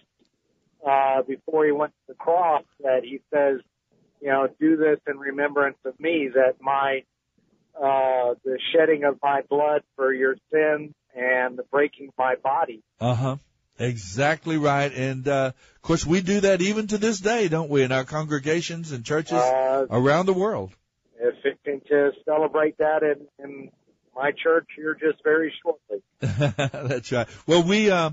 uh, before he went to the cross. That he says, you know, do this in remembrance of me. That my uh, the shedding of my blood for your sins and the breaking of my body. Uh huh. Exactly right. And uh, of course, we do that even to this day, don't we, in our congregations and churches Uh, around the world. If fixing to celebrate that in, in my church here just very shortly. *laughs* That's right. Well, we uh,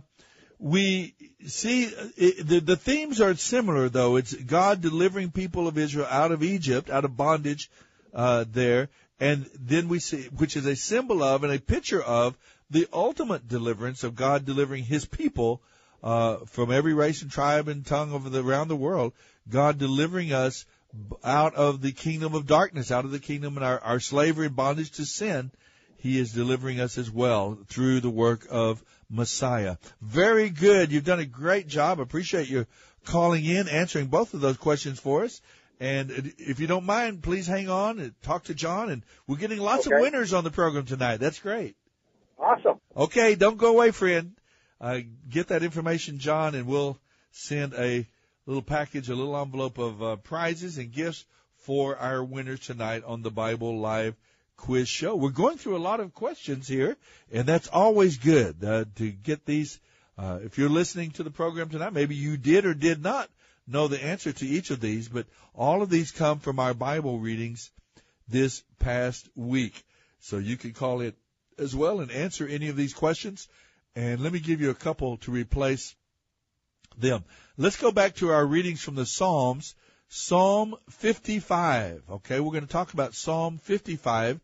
we see uh, it, the the themes are similar though. It's God delivering people of Israel out of Egypt, out of bondage uh, there, and then we see, which is a symbol of and a picture of the ultimate deliverance of God delivering His people uh, from every race and tribe and tongue of the around the world. God delivering us out of the kingdom of darkness, out of the kingdom and our, our slavery and bondage to sin. He is delivering us as well through the work of Messiah. Very good. You've done a great job. Appreciate you calling in, answering both of those questions for us. And if you don't mind, please hang on and talk to John. And we're getting lots of winners on the program tonight. That's great. Awesome. Okay, don't go away, friend. Uh, get that information, John, and we'll send a little package, a little envelope of uh, prizes and gifts for our winners tonight on the Bible Live Quiz Show. We're going through a lot of questions here, and that's always good uh, to get these. Uh, if you're listening to the program tonight, maybe you did or did not know the answer to each of these, but all of these come from our Bible readings this past week. So you can call it as well and answer any of these questions. And let me give you a couple to replace them. Let's go back to our readings from the Psalms. Psalm 55. Okay, we're going to talk about Psalm 55.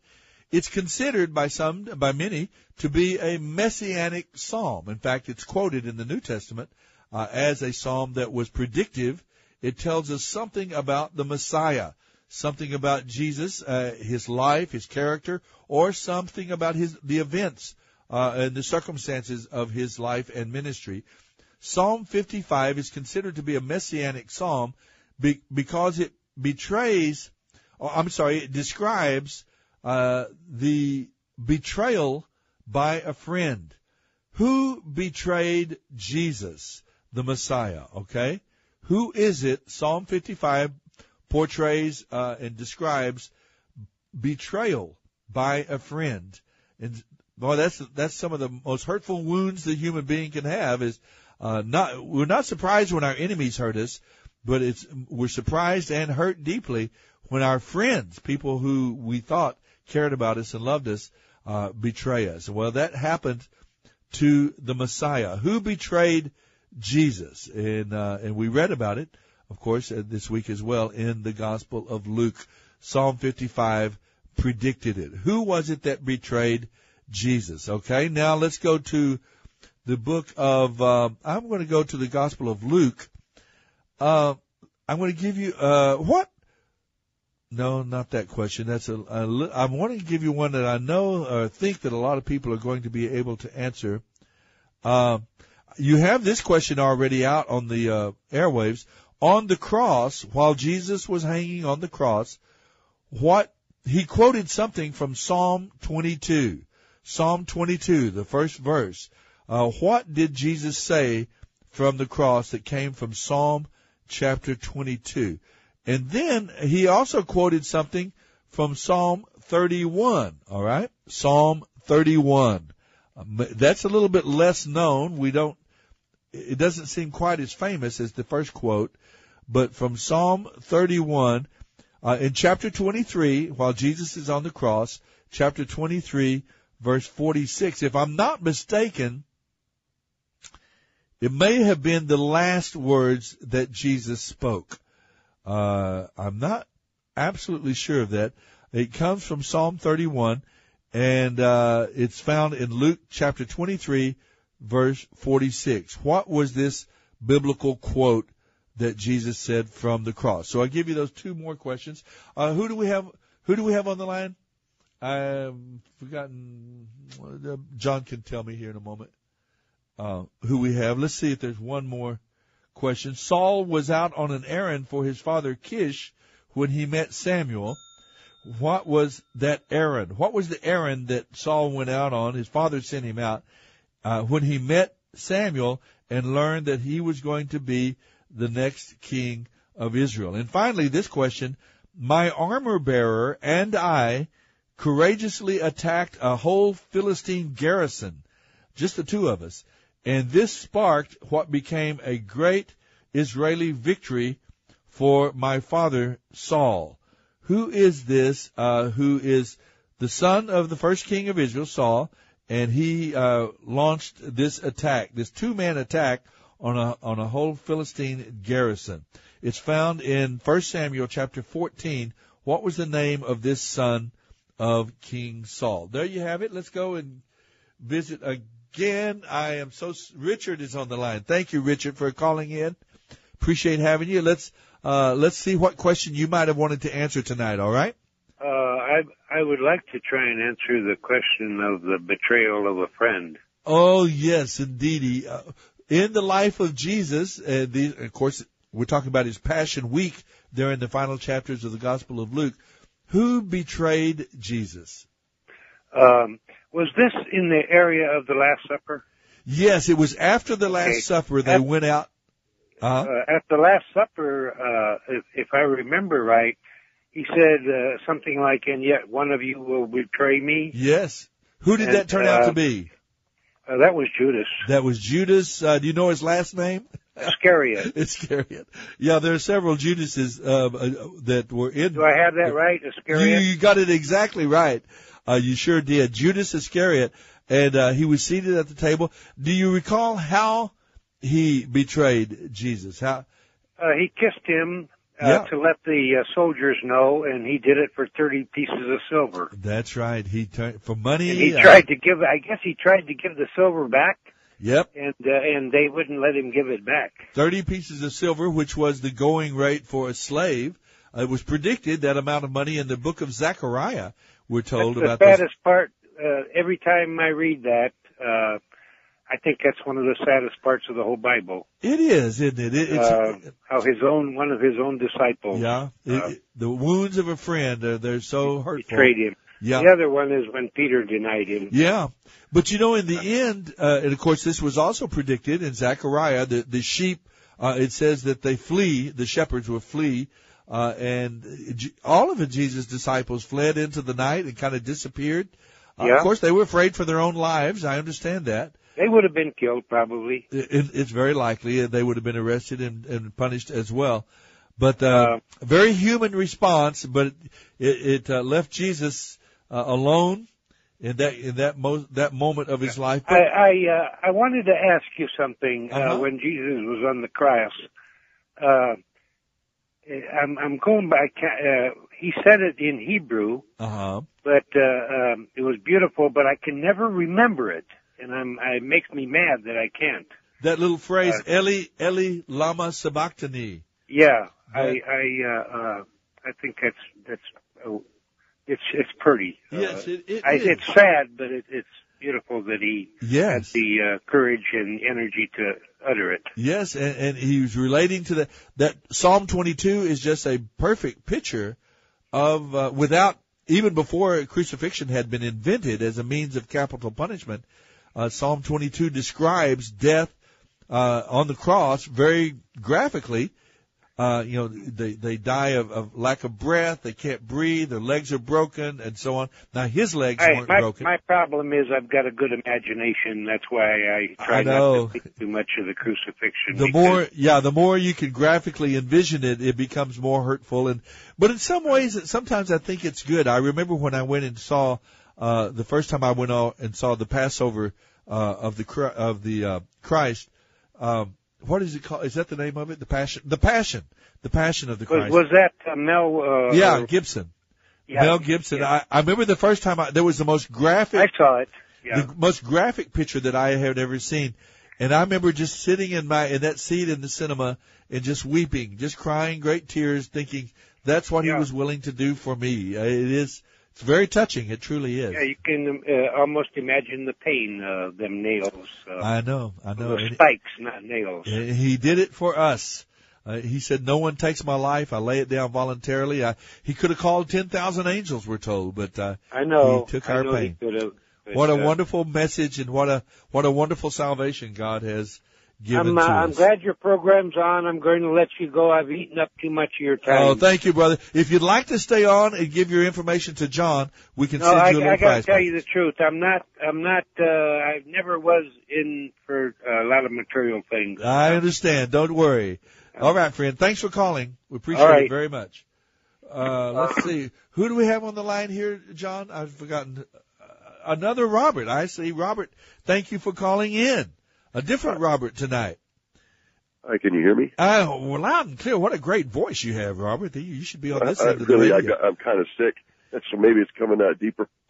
It's considered by some, by many, to be a messianic psalm. In fact, it's quoted in the New Testament uh, as a psalm that was predictive. It tells us something about the Messiah, something about Jesus, uh, his life, his character, or something about his the events uh, and the circumstances of his life and ministry. Psalm 55 is considered to be a messianic psalm be, because it betrays, or I'm sorry, it describes uh, the betrayal by a friend. Who betrayed Jesus? The Messiah. Okay, who is it? Psalm 55 portrays uh, and describes betrayal by a friend, and boy, that's that's some of the most hurtful wounds the human being can have. Is uh, not we're not surprised when our enemies hurt us, but it's we're surprised and hurt deeply when our friends, people who we thought cared about us and loved us, uh, betray us. Well, that happened to the Messiah. Who betrayed Jesus? And uh, and we read about it, of course, uh, this week as well in the Gospel of Luke. Psalm 55 predicted it. Who was it that betrayed Jesus? Okay, now let's go to the book of. Uh, I'm going to go to the Gospel of Luke. Uh, I'm going to give you uh, what no, not that question. That's a, a. I want to give you one that I know or think that a lot of people are going to be able to answer. Uh, you have this question already out on the uh, airwaves. On the cross, while Jesus was hanging on the cross, what he quoted something from Psalm 22. Psalm 22, the first verse. Uh, what did Jesus say from the cross that came from Psalm chapter 22? And then he also quoted something from Psalm 31, all right? Psalm 31. Um, that's a little bit less known. We don't, it doesn't seem quite as famous as the first quote, but from Psalm 31, uh, in chapter 23, while Jesus is on the cross, chapter 23, verse 46, if I'm not mistaken, it may have been the last words that Jesus spoke. Uh, I'm not absolutely sure of that. It comes from Psalm 31, and uh, it's found in Luke chapter 23, verse 46. What was this biblical quote that Jesus said from the cross? So I give you those two more questions. Uh, who do we have? Who do we have on the line? I've forgotten. John can tell me here in a moment uh, who we have. Let's see if there's one more question. Saul was out on an errand for his father Kish when he met Samuel. What was that errand? What was the errand that Saul went out on? His father sent him out uh, when he met Samuel and learned that he was going to be the next king of Israel. And finally, this question: My armor bearer and I courageously attacked a whole Philistine garrison, just the two of us. And this sparked what became a great Israeli victory for my father Saul. Who is this? Uh, who is the son of the first king of Israel, Saul, and he uh, launched this attack, this two-man attack on a on a whole Philistine garrison. It's found in 1 Samuel chapter 14. What was the name of this son of King Saul? There you have it. Let's go and visit again. I am so Richard is on the line. Thank you, Richard, for calling in. Appreciate having you. Let's uh, let's see what question you might have wanted to answer tonight. All right. Uh, I I would like to try and answer the question of the betrayal of a friend. Oh yes, indeed. Uh, in the life of Jesus, uh, the, of course, we're talking about his Passion Week there in the final chapters of the Gospel of Luke. Who betrayed Jesus? Um, was this in the area of the Last Supper? Yes, it was after the Last Okay. Supper. They At- went out. Uh-huh. Uh, at the Last Supper, uh, if, if I remember right, he said uh, something like, "And yet one of you will betray me." Yes. Who did And, that turn out uh, to be? Uh, that was Judas That was Judas. Uh, do you know his last name? Iscariot. *laughs* Iscariot. Yeah, there are several Judases uh, uh, that were in. Do I have that right, You, Iscariot? you got it exactly right. Uh, you sure did. Judas Iscariot, and uh, he was seated at the table. Do you recall how he betrayed Jesus? How? Uh, he kissed him uh, Yeah. to let the uh, soldiers know, and he did it for thirty pieces of silver. That's right. He turned for money. And he uh, tried to give. I guess he tried to give the silver back, Yep. and uh, and they wouldn't let him give it back. 30 pieces of silver, which was the going rate for a slave. Uh, It was predicted that amount of money in the book of Zechariah. We're told That's about the this. saddest part. Uh, every time I read that, uh, I think that's one of the saddest parts of the whole Bible. It is, isn't it? it it's, uh, how his own one of his own disciples yeah. It, uh, it- the wounds of a friend, uh, they're so hurtful. betrayed him. Yeah. The other one is when Peter denied him. Yeah. But you know, in the end, uh, and of course this was also predicted in Zechariah, the, the sheep, uh, it says that they flee, the shepherds will flee, uh, and all of Jesus disciples fled into the night and kind of disappeared. Uh, Yeah. Of course, they were afraid for their own lives. I understand that. They would have been killed probably. It, it- it's very likely that they would have been arrested and, and punished as well. But uh, a very human response, but it, it uh, left Jesus uh, alone in that in that mo- that moment of his life. I I, uh, I wanted to ask you something uh, Uh-huh. when Jesus was on the cross. Uh, I'm I'm going by. Uh, he said it in Hebrew, Uh huh. but uh, um, it was beautiful. But I can never remember it, and I'm it makes me mad that I can't. That little phrase, Eli Eli lama sabachthani. Yeah, I I uh, uh, I think that's that's uh, it's it's pretty. Yes, uh, it- it I, is. It's sad, but it, it's beautiful that he Yes. had the uh, courage and energy to utter it. Yes, and, and he was relating to that. That Psalm 22 is just a perfect picture of uh, without even before crucifixion had been invented as a means of capital punishment. Uh, Psalm 22 describes death uh, on the cross very graphically. Uh, you know, they they die of, of lack of breath, they can't breathe, their legs are broken, and so on. Now his legs I, weren't my, broken. my problem is I've got a good imagination. That's why I try I not to think too much of the crucifixion. the more yeah the more you can graphically envision it it becomes more hurtful and but in some ways sometimes i think it's good i remember when i went and saw uh the first time i went out and saw the passover uh of the of the uh christ um what is it called is that the name of it the passion the passion the passion of the christ was that uh, Mel? Uh, yeah gibson Yeah, mel gibson I, I remember the first time I, there was the most graphic I saw it. Yeah. the most graphic picture that I had ever seen. And I remember just sitting in my in that seat in the cinema and just weeping, just crying great tears, thinking that's what he was willing to do for me. Uh, It is it's very touching. It truly is. Yeah, you can uh, almost imagine the pain of them nails. Uh, I know, I know. spikes, not nails. he did it for us. Uh, he said, "No one takes my life. I lay it down voluntarily." I, he could have called ten thousand angels, we're told, but uh, I know. he took I our pain. He have. but, what a uh, wonderful message, and what a what a wonderful salvation God has I'm, uh. I'm glad your program's on. I'm going to let you go. I've eaten up too much of your time. Oh, thank you, brother. If you'd like to stay on and give your information to John, we can no, send I, you a little I gotta tell you the truth. I'm not. I'm not. Uh, I never was in for a lot of material things. I understand. Don't worry. All right, friend. Thanks for calling. We appreciate right. it very much. Uh, let's see. Who do we have on the line here, John? I've forgotten. Uh, another Robert. I see. Robert, thank you for calling in. A different Robert tonight. Hi, can you hear me? Uh, well, loud and clear. What a great voice you have, Robert. You should be on this I, end of the really, I radio. got, I'm kind of sick, *laughs* so maybe it's coming out deeper. *laughs*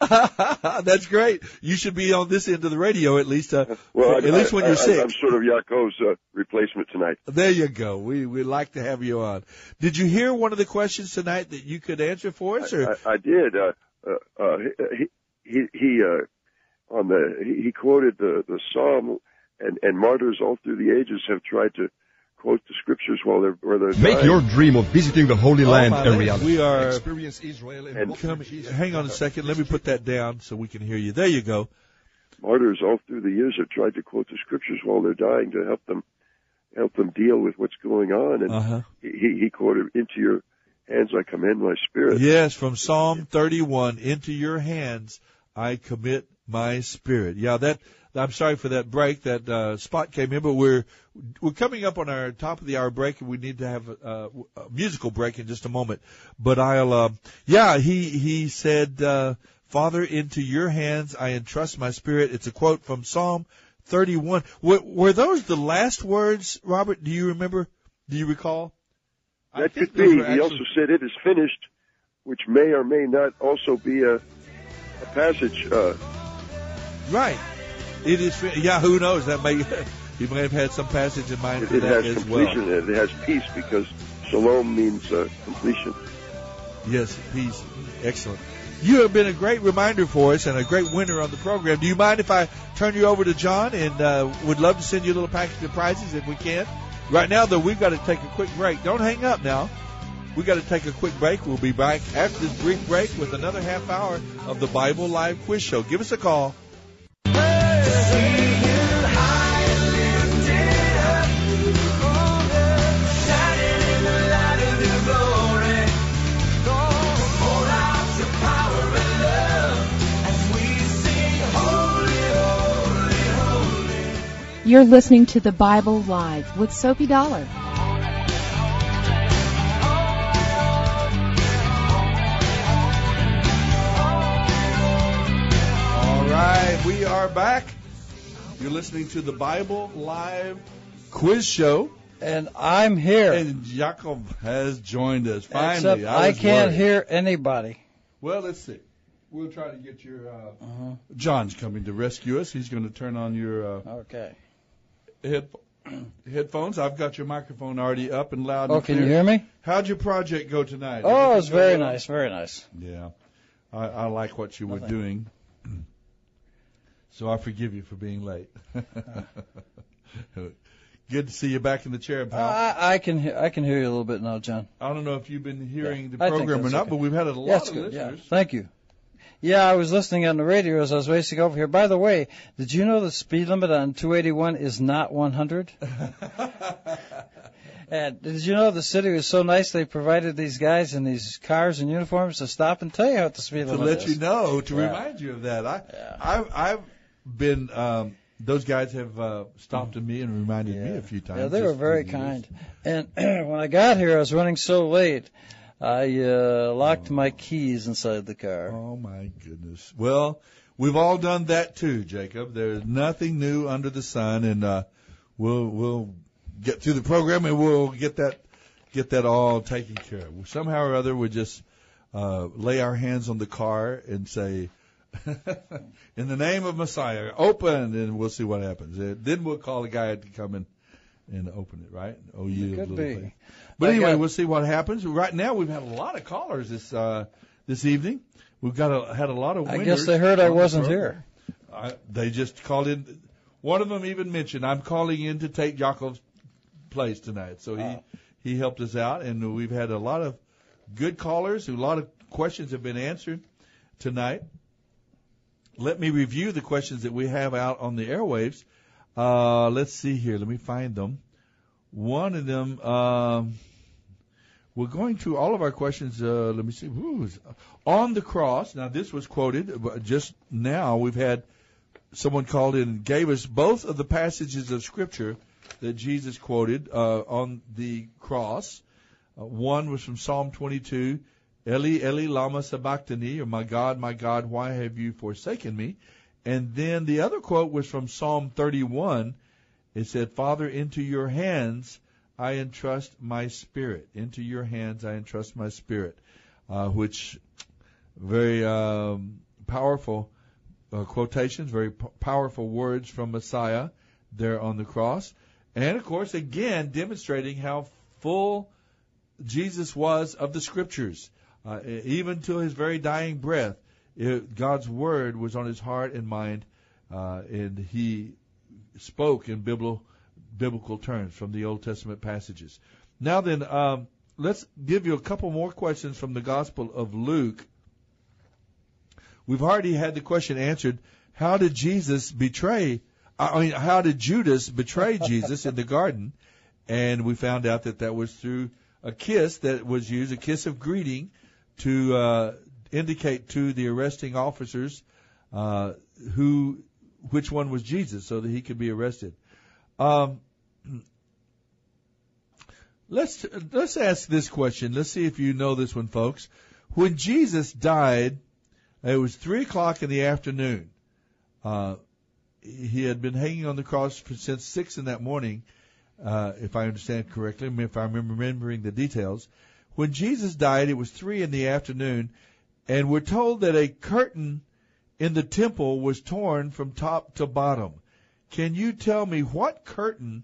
That's great. You should be on this end of the radio at least. Uh, *laughs* Well, for- I, at least when you're I, sick. I'm sort of Yaakov's uh, replacement tonight. There you go. We we like to have you on. Did you hear one of the questions tonight that you could answer for us? Or I, I did. Uh, uh, uh, he he, he uh, on the he, he quoted the the psalm, and and martyrs all through the ages have tried to quote the scriptures while they're while they're Make dying. your dream of visiting the Holy Oh, Land my a reality. We are- Experience Israel in And- Come- hang on a second. Let me put that down so we can hear you. There you go. martyrs all through the years have tried to quote the scriptures while they're dying to help them help them deal with what's going on. And Uh-huh. he he quoted, "Into your hands I commend my spirit." Yes, from Psalm 31. Into your hands I commit my spirit. Yeah, that. I'm sorry for that break. That uh, spot came in, but we're we're coming up on our top of the hour break, and we need to have a, a musical break in just a moment. But I'll. Uh, yeah, he he said, uh, "Father, into your hands I entrust my spirit." It's a quote from Psalm 31. Were, were those the last words, Robert? Do you remember? Do you recall? That could be. were He also said, "It is finished," which may or may not also be a, a passage. Uh, Right. It is. Yeah. Who knows? That may. *laughs* He may have had some passage in mind it, for it that has as well. completion. It has peace because shalom means uh, completion. Yes, peace. Excellent. You have been a great reminder for us and a great winner on the program. Do you mind if I turn you over to John and uh, would love to send you a little package of prizes if we can? Right now, though, we've got to take a quick break. Don't hang up now. We've got to take a quick break. We'll be back after this brief break with another half hour of the Bible Live Quiz Show. Give us a call. You're listening to the Bible Live with Soapy Dollar. All right, we are back. You're listening to the Bible Live Quiz Show. And I'm here. And Jacob has joined us. Finally, Except I, I, can't worried. hear anybody. Well, let's see. We'll try to get your. Uh, Uh-huh. John's coming to rescue us. He's going to turn on your uh, Okay. head, headphones. I've got your microphone already up and loud. Oh, and can you hear me? How'd your project go tonight? Oh, Everything it's go very well? nice, very nice. Yeah, I, I like what you were doing, so I forgive you for being late. *laughs* Good to see you back in the chair, pal. I, I can he- I can hear you a little bit now, John. I don't know if you've been hearing Yeah, the program or not, okay. but we've had a lot Yeah, it's of good. Yeah, thank you. Yeah, I was listening on the radio as I was racing over here. By the way, did you know the speed limit on 281 is not 100? *laughs* and did you know the city was so nice they provided these guys in these cars and uniforms to stop and tell you what the speed limit? to let you know, to Yeah. remind you of that. I, I've, I've been. Um, those guys have uh, stopped at me and reminded me a few times. Yeah, they were very through the years. kind. And *clears throat* when I got here, I was running so late, I uh, locked my keys inside the car. Oh my goodness. Well, we've all done that too, Jacob. There's nothing new under the sun, and uh, we'll we'll get through the program and we'll get that get that all taken care of. Somehow or other, we just uh, lay our hands on the car and say. *laughs* In the name of Messiah, open, and we'll see what happens. Then we'll call a guy to come in and open it, right? Oh, you Could be. thing. But anyway, got- we'll see what happens. Right now, we've had a lot of callers this uh, this evening. We've got a, had a lot of. I guess they heard I wasn't program. I, they just called in. One of them even mentioned I'm calling in to take Jacob's place tonight. So he he helped us out, and we've had a lot of good callers. A lot of questions have been answered tonight. Let me review the questions that we have out on the airwaves. Uh, let's see here. Let me find them. One of them. Um, we're going through all of our questions. Uh, let me see. Ooh, on the cross. Now, this was quoted just now. We've had someone called in and gave us both of the passages of Scripture that Jesus quoted uh, on the cross. Uh, one was from Psalm 22, Eli, Eli, lama sabachthani, or my God, my God, why have you forsaken me? And then the other quote was from Psalm 31. It said, Father, into your hands I entrust my spirit. Into your hands I entrust my spirit. Uh, which, very um, powerful uh, quotations, very p- powerful words from Messiah there on the cross. And of course, again, demonstrating how full Jesus was of the scriptures. Uh, even to his very dying breath, it, God's word was on his heart and mind, uh, and he spoke in biblical, biblical terms from the Old Testament passages. Now then, um, let's give you a couple more questions from the Gospel of Luke. We've already had the question answered. How did Jesus betray? I mean, how did Judas betray *laughs* Jesus in the garden? And we found out that that was through a kiss that was used, a kiss of greeting, to uh, indicate to the arresting officers uh, who, which one was Jesus, so that he could be arrested. Um, let's let's ask this question. Let's see if you know this one, folks. When Jesus died, it was three o'clock in the afternoon. Uh, he had been hanging on the cross since six in that morning, uh, if I understand correctly, if I'm remembering the details. When Jesus died, it was three in the afternoon, and we're told that a curtain in the temple was torn from top to bottom. Can you tell me what curtain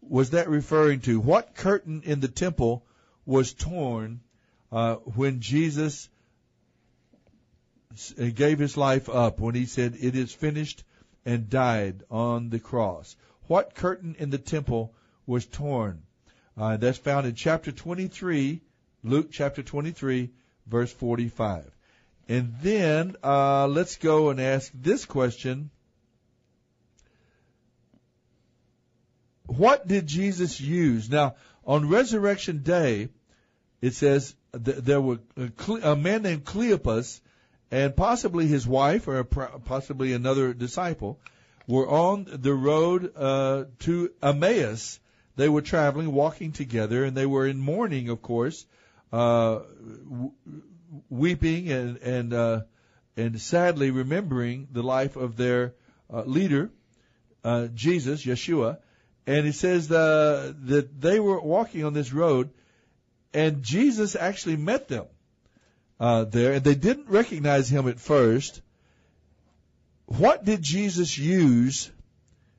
was that referring to? What curtain in the temple was torn uh, when Jesus gave his life up, when he said, It is finished, and died on the cross? What curtain in the temple was torn? Uh, that's found in chapter 23 Luke chapter 23, verse 45. And then uh, let's go and ask this question. What did Jesus use? Now, on Resurrection Day, it says th- there were a, Cle- a man named Cleopas and possibly his wife or possibly another disciple were on the road uh, to Emmaus. They were traveling, walking together, and they were in mourning, of course, uh, weeping and and uh, and sadly remembering the life of their uh, leader, uh, Jesus, Yeshua. And it says uh, that they were walking on this road, and Jesus actually met them uh, there, and they didn't recognize him at first. What did Jesus use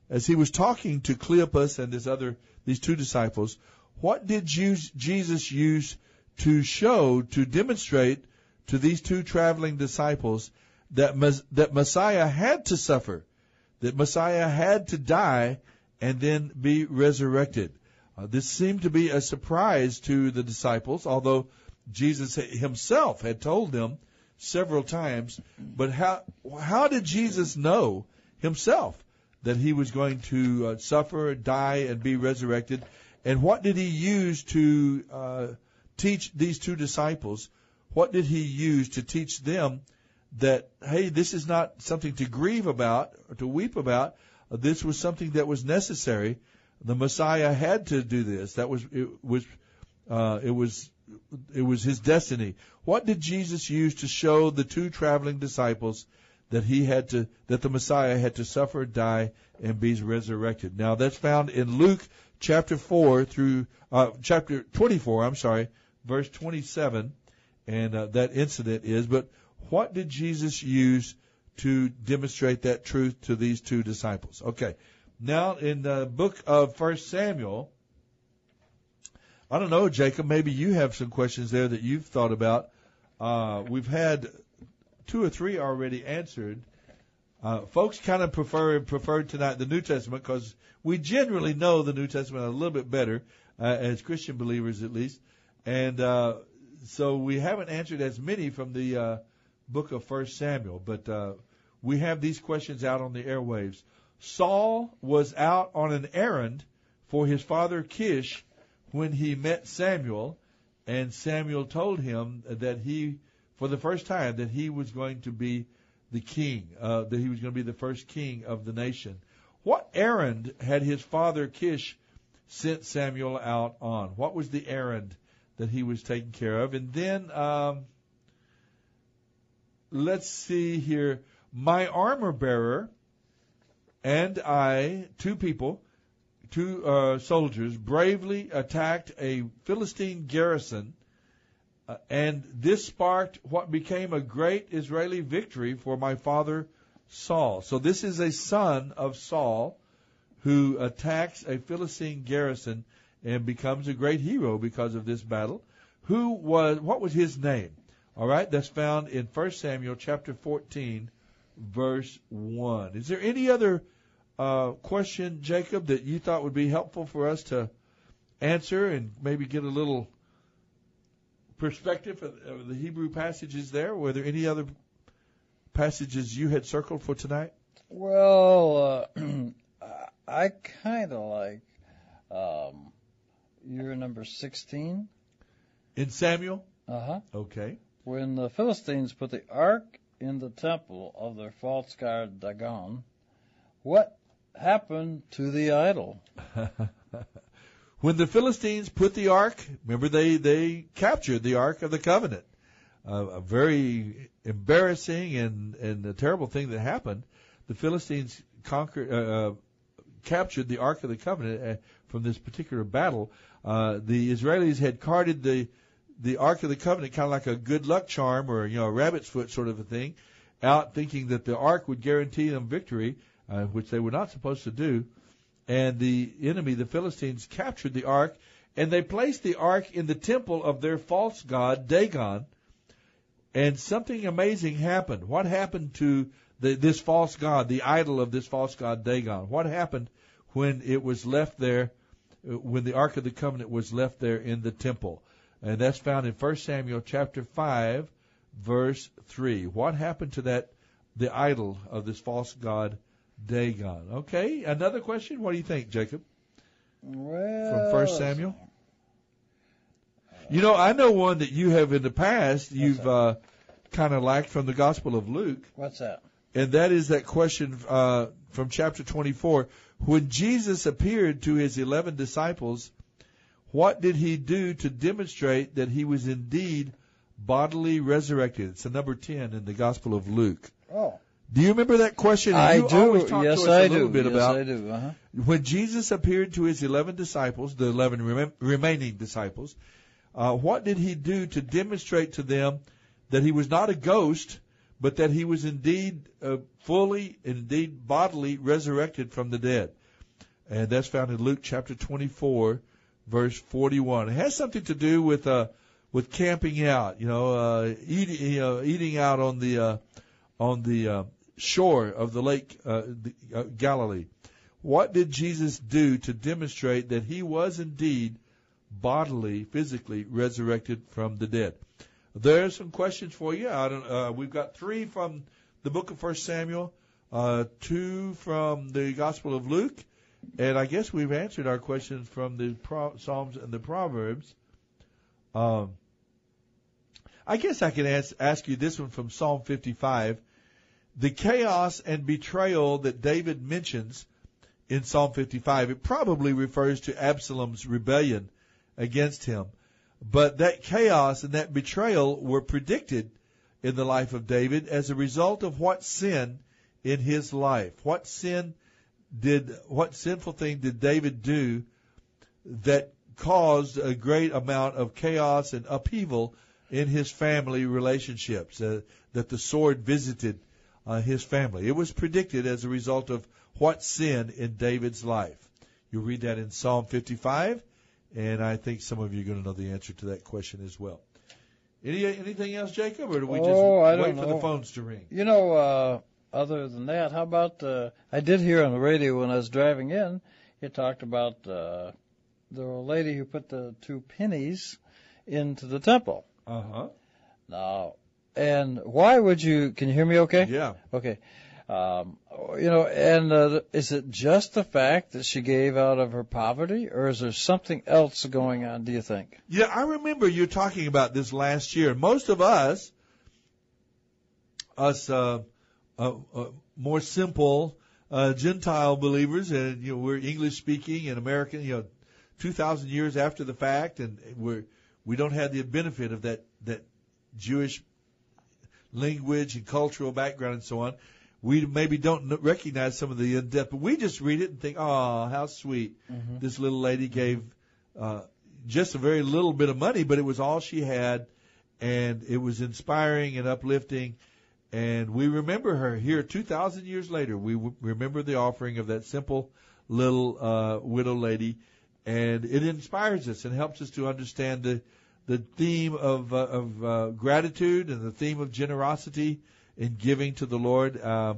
as he was talking to Cleopas and his other these two disciples? What did Jesus use to show to demonstrate to these two traveling disciples that that Messiah had to suffer, that Messiah had to die and then be resurrected? Uh, this seemed to be a surprise to the disciples, although Jesus himself had told them several times. But how how did Jesus know himself that he was going to uh, suffer, die, and be resurrected? And what did he use to uh, teach these two disciples? What did he use to teach them that hey, this is not something to grieve about or to weep about? This was something that was necessary. The Messiah had to do this. That was it was uh, it was it was his destiny. What did Jesus use to show the two traveling disciples that he had to, that the Messiah had to suffer, die, and be resurrected? Now that's found in Luke chapter 4 through, uh, chapter 24, I'm sorry, verse 27, and uh, that incident is, but what did Jesus use to demonstrate that truth to these two disciples? Okay. Now in the book of First Samuel, I don't know, Jacob. Maybe you have some questions there that you've thought about. Uh, we've had two or three already answered. Uh, folks kind of prefer prefer tonight the New Testament because we generally know the New Testament a little bit better uh, as Christian believers, at least, and uh, so we haven't answered as many from the uh, book of First Samuel. But uh, we have these questions out on the airwaves. Saul was out on an errand for his father Kish when he met Samuel, and Samuel told him that he, for the first time, that he was going to be the king, uh, that he was going to be the first king of the nation. What errand had his father Kish sent Samuel out on? What was the errand that he was taking care of? And then, um, let's see here. My armor bearer and I, two people, two uh, soldiers bravely attacked a Philistine garrison, uh, and this sparked what became a great Israeli victory for my father Saul. So this is a son of Saul who attacks a Philistine garrison and becomes a great hero because of this battle. Who was what was his name? All right, that's found in 1 Samuel chapter 14 verse 1. Is there any other uh, question, Jacob, that you thought would be helpful for us to answer and maybe get a little perspective of, the Hebrew passages there? Were there any other passages you had circled for tonight? Well, uh, *clears throat* I kind of like um, year number 16. In Samuel? Uh huh. Okay. When the Philistines put the ark in the temple of their false god Dagon, what happened to the idol? *laughs* when the Philistines put the ark, remember they they captured the ark of the covenant. Uh, a very embarrassing and and a terrible thing that happened. The Philistines conquered, uh, uh, captured the ark of the covenant uh, from this particular battle. Uh, the Israelis had carted the the ark of the covenant kind of like a good luck charm or you know a rabbit's foot sort of a thing, out thinking that the ark would guarantee them victory uh, which they were not supposed to do. And the enemy, the Philistines, captured the ark, and they placed the ark in the temple of their false god, Dagon. And something amazing happened. What happened to the, this false god, the idol of this false god, Dagon? What happened when it was left there, when the Ark of the Covenant was left there in the temple? and that's found in 1 Samuel chapter 5, verse 3. What happened to that, the idol of this false god Dagon? Okay, another question. What do you think, Jacob? Well, From 1 Samuel? You know, I know one that you have in the past, you've uh, kind of liked from the Gospel of Luke. What's that? And that is that question uh, from chapter 24. When Jesus appeared to his 11 disciples, what did he do to demonstrate that he was indeed bodily resurrected? It's the number 10 in the Gospel of Luke. Oh. Do you remember that question? I you do. Always talk Yes, to us I a little do. Bit Yes, about I do. Uh-huh. When Jesus appeared to his 11 disciples, the 11 rem- remaining disciples, uh, what did he do to demonstrate to them that he was not a ghost, but that he was indeed uh, fully, indeed bodily resurrected from the dead? And that's found in Luke chapter 24, verse 41. It has something to do with uh, with camping out, you know, uh, eating, you know, eating out on the uh, on the uh, shore of the lake uh, the, uh, Galilee. What did Jesus do to demonstrate that he was indeed bodily, physically resurrected from the dead? There's some questions for you. I don't, uh, we've got three from the book of First Samuel, uh, two from the Gospel of Luke, and I guess we've answered our questions from the Pro- Psalms and the Proverbs. Um, I guess I can ask, ask you this one from Psalm 55. The chaos and betrayal that David mentions in Psalm 55, it probably refers to Absalom's rebellion against him. But that chaos and that betrayal were predicted in the life of David as a result of what sin in his life. What sin did, what sinful thing did David do that caused a great amount of chaos and upheaval in his family relationships, uh, that the sword visited uh, his family. It was predicted as a result of what sin in David's life. You read that in Psalm 55, and I think some of you are going to know the answer to that question as well. Any anything else, Jacob, or do we just Oh, I wait for know. the phones to ring? You know, uh, other than that, how about uh, I did hear on the radio when I was driving in, it talked about uh, the old lady who put the two pennies into the temple. Uh huh. Now, and why would you? Can you hear me? Okay. Yeah. Okay. Um, you know, and uh, is it just the fact that she gave out of her poverty, or is there something else going on? Do you think? Yeah, I remember you talking about this last year. Most of us, us uh, uh, uh, more simple uh, Gentile believers, and you know we're English speaking and American, you know, two thousand years after the fact, and we're we don't have the benefit of that that Jewish language and cultural background and so on. We maybe don't recognize some of the in depth, but we just read it and think, oh, how sweet. Mhm. This little lady gave uh, just a very little bit of money, but it was all she had, and it was inspiring and uplifting. And we remember her here 2,000 years later. We w- remember the offering of that simple little uh, widow lady, and it inspires us and helps us to understand the the theme of uh, of uh, gratitude and the theme of generosity in giving to the Lord. Uh,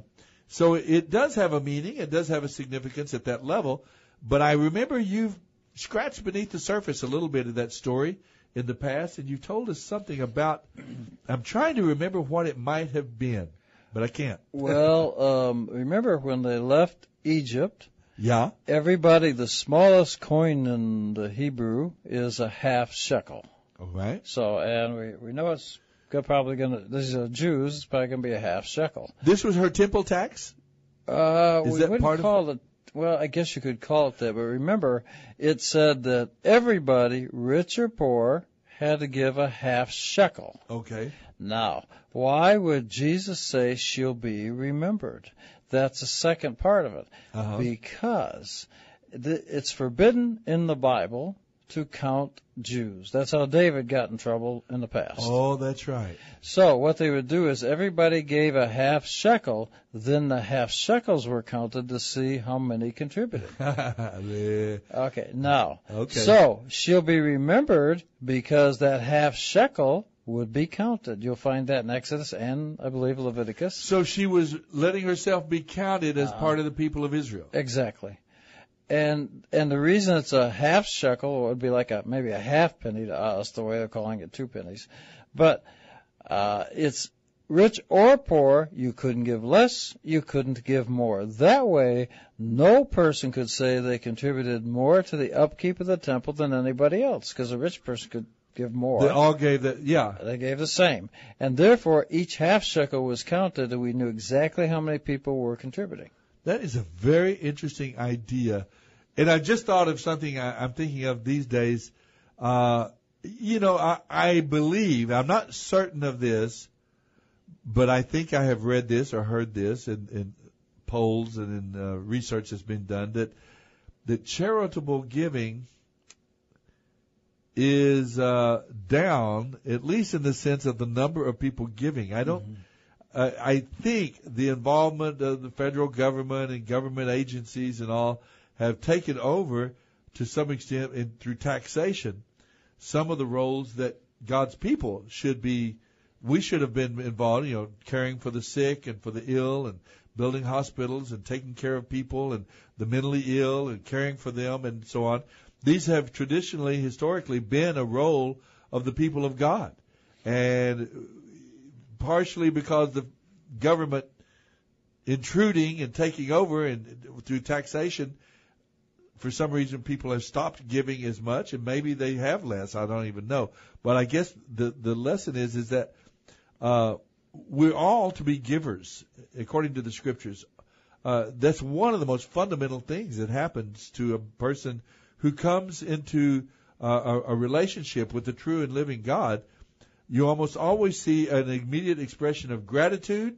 so it does have a meaning. It does have a significance at that level. But I remember you've scratched beneath the surface a little bit of that story in the past, and you told us something about. *clears throat* I'm trying to remember what it might have been, but I can't. Well, um, remember when they left Egypt? Yeah. Everybody, the smallest coin in the Hebrew is a half shekel. All right. So, and we we know it's probably going to. These are Jews. It's probably going to be a half shekel. This was her temple tax. Uh, Is we that wouldn't part of- it. Well, I guess you could call it that. But remember, it said that everybody, rich or poor, had to give a half shekel. Okay. Now, why would Jesus say she'll be remembered? That's the second part of it. Uh-huh. Because it's forbidden in the Bible to count Jews. That's how David got in trouble in the past. Oh, that's right. So what they would do is everybody gave a half shekel, then the half shekels were counted to see how many contributed. *laughs* Okay, now, Okay. so she'll be remembered because that half shekel would be counted. You'll find that in Exodus and I believe Leviticus. So she was letting herself be counted as Uh-huh. part of the people of Israel. Exactly. And and the reason it's a half shekel would be like a maybe a half penny to us the way they're calling it two pennies but uh it's rich or poor you couldn't give less you couldn't give more that way no person could say they contributed more to the upkeep of the temple than anybody else because a rich person could give more They all gave that. Yeah. they gave the same and therefore each half shekel was counted and we knew exactly how many people were contributing That is a very interesting idea. And I just thought of something I, I'm thinking of these days. Uh, you know, I, I believe, I'm not certain of this, but I think I have read this or heard this in, in polls and in uh, research that's been done that, that charitable giving is uh, down, at least in the sense of the number of people giving. I don't. Uh, I think the involvement of the federal government and government agencies and all have taken over to some extent in, through taxation some of the roles that God's people should be. We should have been involved, you know, caring for the sick and for the ill and building hospitals and taking care of people and the mentally ill and caring for them and so on. These have traditionally, historically, been a role of the people of God. And partially because the government intruding and taking over and through taxation, for some reason people have stopped giving as much and maybe they have less. I don't even know. But I guess the, the lesson is, is that, uh, we're all to be givers according to the scriptures. Uh, that's one of the most fundamental things that happens to a person who comes into uh, a, a relationship with the true and living God. You almost always see an immediate expression of gratitude.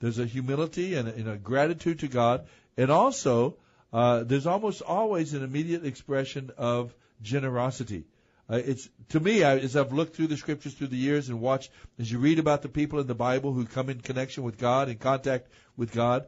There's a humility and a, and a gratitude to God, and also uh, there's almost always an immediate expression of generosity. Uh, it's to me, I, as I've looked through the scriptures through the years and watched, as you read about the people in the Bible who come in connection with God, in contact with God,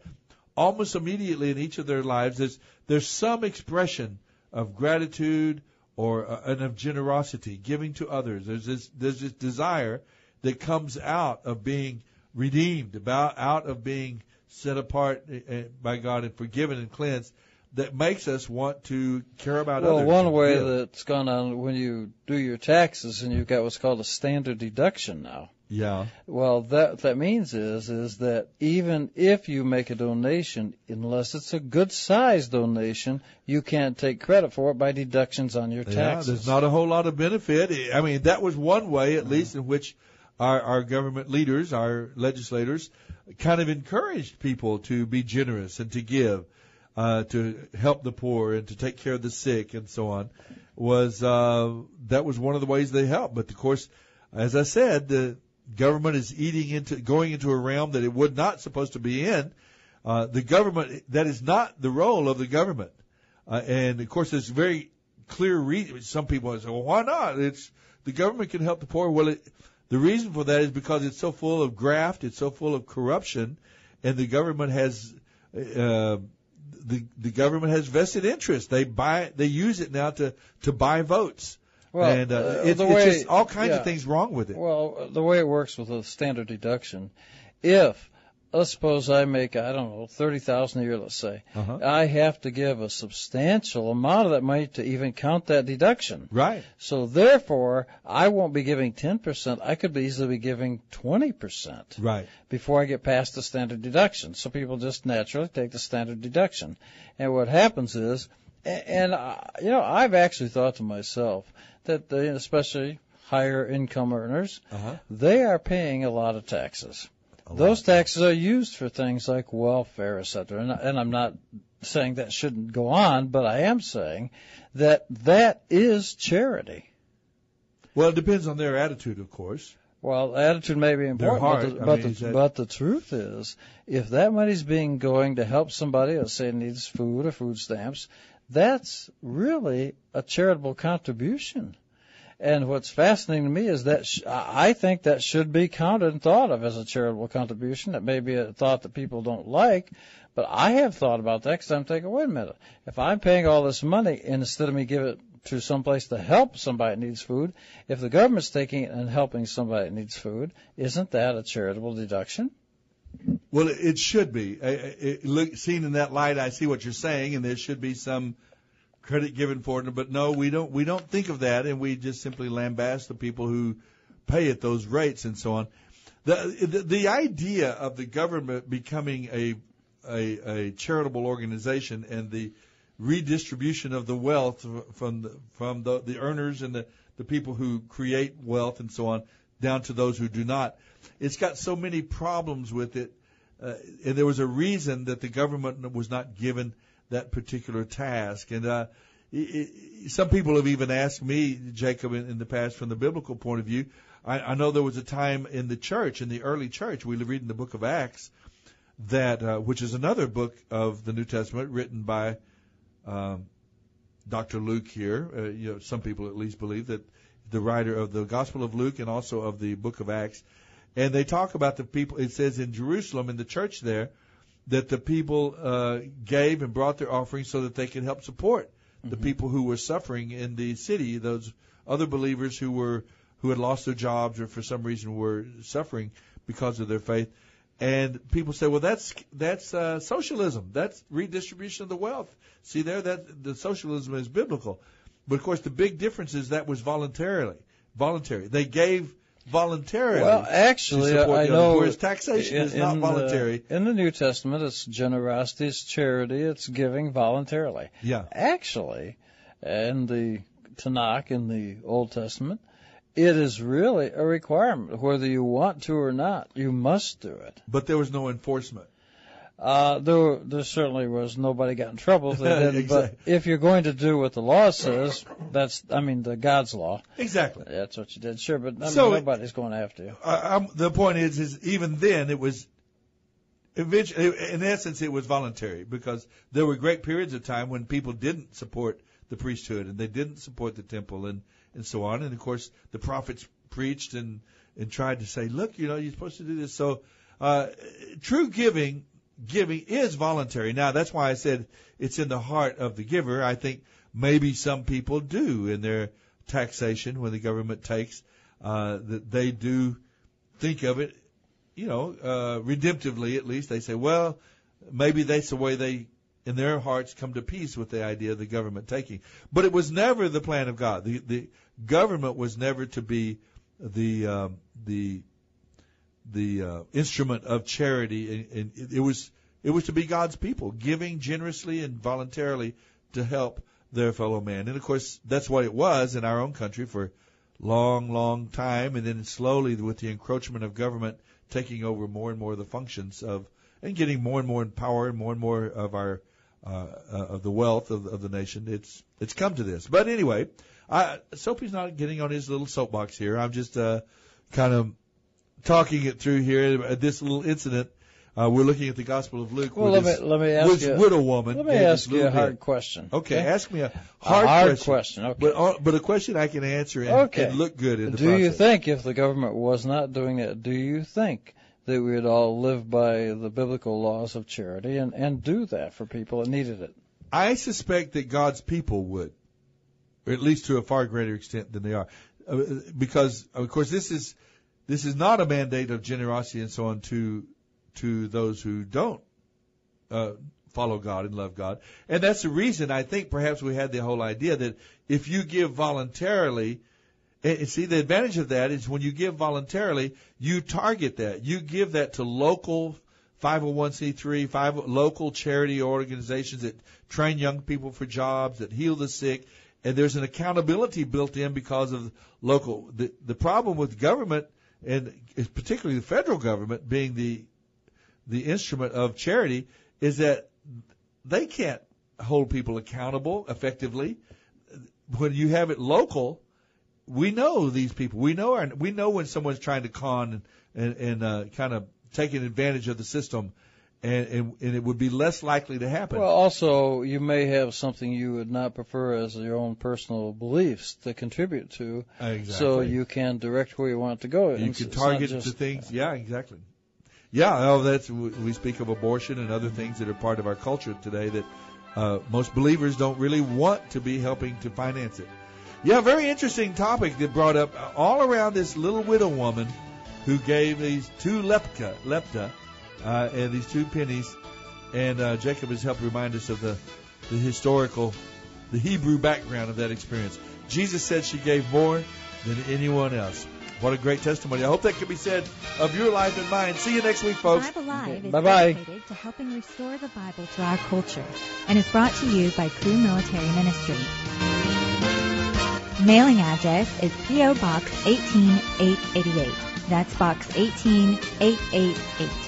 almost immediately in each of their lives, there's there's some expression of gratitude or uh, and of generosity, giving to others. There's this there's this desire that comes out of being redeemed, about out of being set apart uh, by God and forgiven and cleansed that makes us want to care about well, others. Well, one way that's gone on when you do your taxes and you've got what's called a standard deduction now. Yeah. Well, that that means is is that even if you make a donation, unless it's a good sized donation, you can't take credit for it by deductions on your taxes. Yeah, there's not a whole lot of benefit. I mean, that was one way, at least, in which our, our government leaders, our legislators, kind of encouraged people to be generous and to give, uh, to help the poor and to take care of the sick and so on. Was uh, that was one of the ways they helped? But of course, as I said, the government is eating into going into a realm that it would not supposed to be in. Uh, the government that is not the role of the government, uh, and of course, there's very clear reason. Some people say, "Well, why not? It's the government can help the poor." Well, it, the reason for that is because it's so full of graft, it's so full of corruption, and the government has uh, the the government has vested interest. They buy, they use it now to to buy votes. Well, and uh, uh, it's, way- just all kinds yeah. of things wrong with it. Well, the way it works with a standard deduction, if let's suppose I make I don't know thirty thousand a year, let's say, Uh-huh. I have to give a substantial amount of that money to even count that deduction. Right. So therefore, I won't be giving ten percent. I could be easily be giving twenty percent Right. before I get past the standard deduction. So people just naturally take the standard deduction. And what happens is, a- and uh, you know, I've actually thought to myself that the, especially higher income earners, Uh-huh. they are paying a lot of taxes. Those taxes are used for things like welfare, et cetera. And, and I'm not saying that shouldn't go on, but I am saying that that is charity. Well, it depends on their attitude, of course. Well, attitude may be important, heart, but, the, but, mean, the, that- but the truth is, if that money's being going to help somebody, let's say needs food or food stamps, that's really a charitable contribution. And what's fascinating to me is that sh- I think that should be counted and thought of as a charitable contribution. It may be a thought that people don't like, but I have thought about that because I'm thinking, wait a minute, if I'm paying all this money instead of me give it to someplace to help somebody that needs food, if the government's taking it and helping somebody that needs food, isn't that a charitable deduction? Well, it it should be. I- I- It, look, seen in that light, I see what you're saying, and there should be some credit given for it. But no, we don't. We don't think of that, and we just simply lambast the people who pay at those rates and so on. The the, the idea of the government becoming a, a a charitable organization and the redistribution of the wealth from the, from the, the earners and the, the people who create wealth and so on down to those who do not. It's got so many problems with it, uh, and there was a reason that the government was not given that particular task. And uh, it, it, some people have even asked me, Jacob, in, in the past, from the biblical point of view. I, I know there was a time in the church, in the early church, we read in the book of Acts, that uh, which is another book of the New Testament written by um, Dr. Luke here. Uh, you know, some people at least believe that the writer of the Gospel of Luke and also of the book of Acts. And they talk about the people, it says in Jerusalem, in the church there, that the people uh, gave and brought their offerings so that they could help support the people who were suffering in the city, those other believers who were who had lost their jobs or for some reason were suffering because of their faith. And people say, well, that's that's uh, socialism. That's redistribution of the wealth. See there, that the socialism is biblical. But of course, the big difference is that was voluntarily, voluntary. They gave voluntarily. Well, actually, I know whereas taxation in, is not in voluntary. The, in the New Testament, it's generosity, it's charity, it's giving voluntarily. Yeah. Actually, in the Tanakh, in the Old Testament, it is really a requirement, whether you want to or not. You must do it. But there was no enforcement. Uh, there, there certainly was nobody got in trouble if they didn't. *laughs* Exactly. But if you're going to do what the law says, that's, I mean, the God's law. Exactly. That's what you did. Sure, but I mean, So- nobody's going to have to. I, the point is, is even then it was, eventually, in essence, it was voluntary because there were great periods of time when people didn't support the priesthood and they didn't support the temple and and so on. And of course, the prophets preached and and tried to say, look, you know, you're supposed to do this. So, uh, true giving giving is voluntary. Now, that's why I said it's in the heart of the giver. I think maybe some people do in their taxation when the government takes uh, that they do think of it, you know, uh, redemptively at least. They say, well, maybe that's the way they, in their hearts, come to peace with the idea of the government taking. But it was never the plan of God. The the government was never to be the um, the the uh, instrument of charity, and, and it was it was to be God's people giving generously and voluntarily to help their fellow man. And of course, that's what it was in our own country for long, long time, and then slowly with the encroachment of government taking over more and more of the functions of and getting more and more in power and more and more of our uh, uh, of the wealth of, of the nation. It's it's come to this. But anyway, I, Soapy's not getting on his little soapbox here. I'm just uh, kind of talking it through here. Uh, This little incident. Uh, we're looking at the Gospel of Luke. Well, with let this- me let me ask you. widow woman. Let me ask you a hard bit. question. Okay, ask me a A hard, hard question. Okay. But uh, but a question I can answer and, Okay. and look good in the do you think if the government was not doing that, do you think that we would all live by the biblical laws of charity and, and do that for people that needed it? I suspect that God's people would, or at least to a far greater extent than they are, uh, because of course this is this is not a mandate of generosity and so on to to those who don't uh, follow God and love God, and that's the reason I think perhaps we had the whole idea that if you give voluntarily. And see, the advantage of that is when you give voluntarily, you target that. You give that to local 501c3, five local charity organizations that train young people for jobs, that heal the sick, and there's an accountability built in because of local. The the problem with government, and particularly the federal government being the the instrument of charity, is that they can't hold people accountable effectively. When you have it local, we know these people. We know our, we know when someone's trying to con and, and uh, kind of taking advantage of the system, and, and and it would be less likely to happen. Well, also, you may have something you would not prefer as your own personal beliefs to contribute to, Exactly. so you can direct where you want it to go. you It's- can target just- to things. Yeah, exactly. Yeah, oh, that's we speak of abortion and other things that are part of our culture today that uh, most believers don't really want to be helping to finance it. Yeah, very interesting topic that brought up all around this little widow woman who gave these two lepta, lepta uh, and these two pennies. And uh, Jacob has helped remind us of the, the historical, the Hebrew background of that experience. Jesus said she gave more than anyone else. What a great testimony. I hope that can be said of your life and mine. See you next week, folks. Bible Live is Bye-bye. dedicated to helping restore the Bible to our culture and is brought to you by Cru Military Ministry. Mailing address is P.O. Box 18888. That's Box 18888.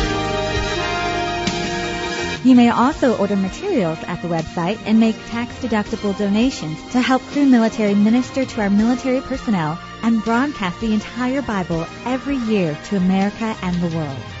You may also order materials at the website and make tax-deductible donations to help Cru Military minister to our military personnel and broadcast the entire Bible every year to America and the world.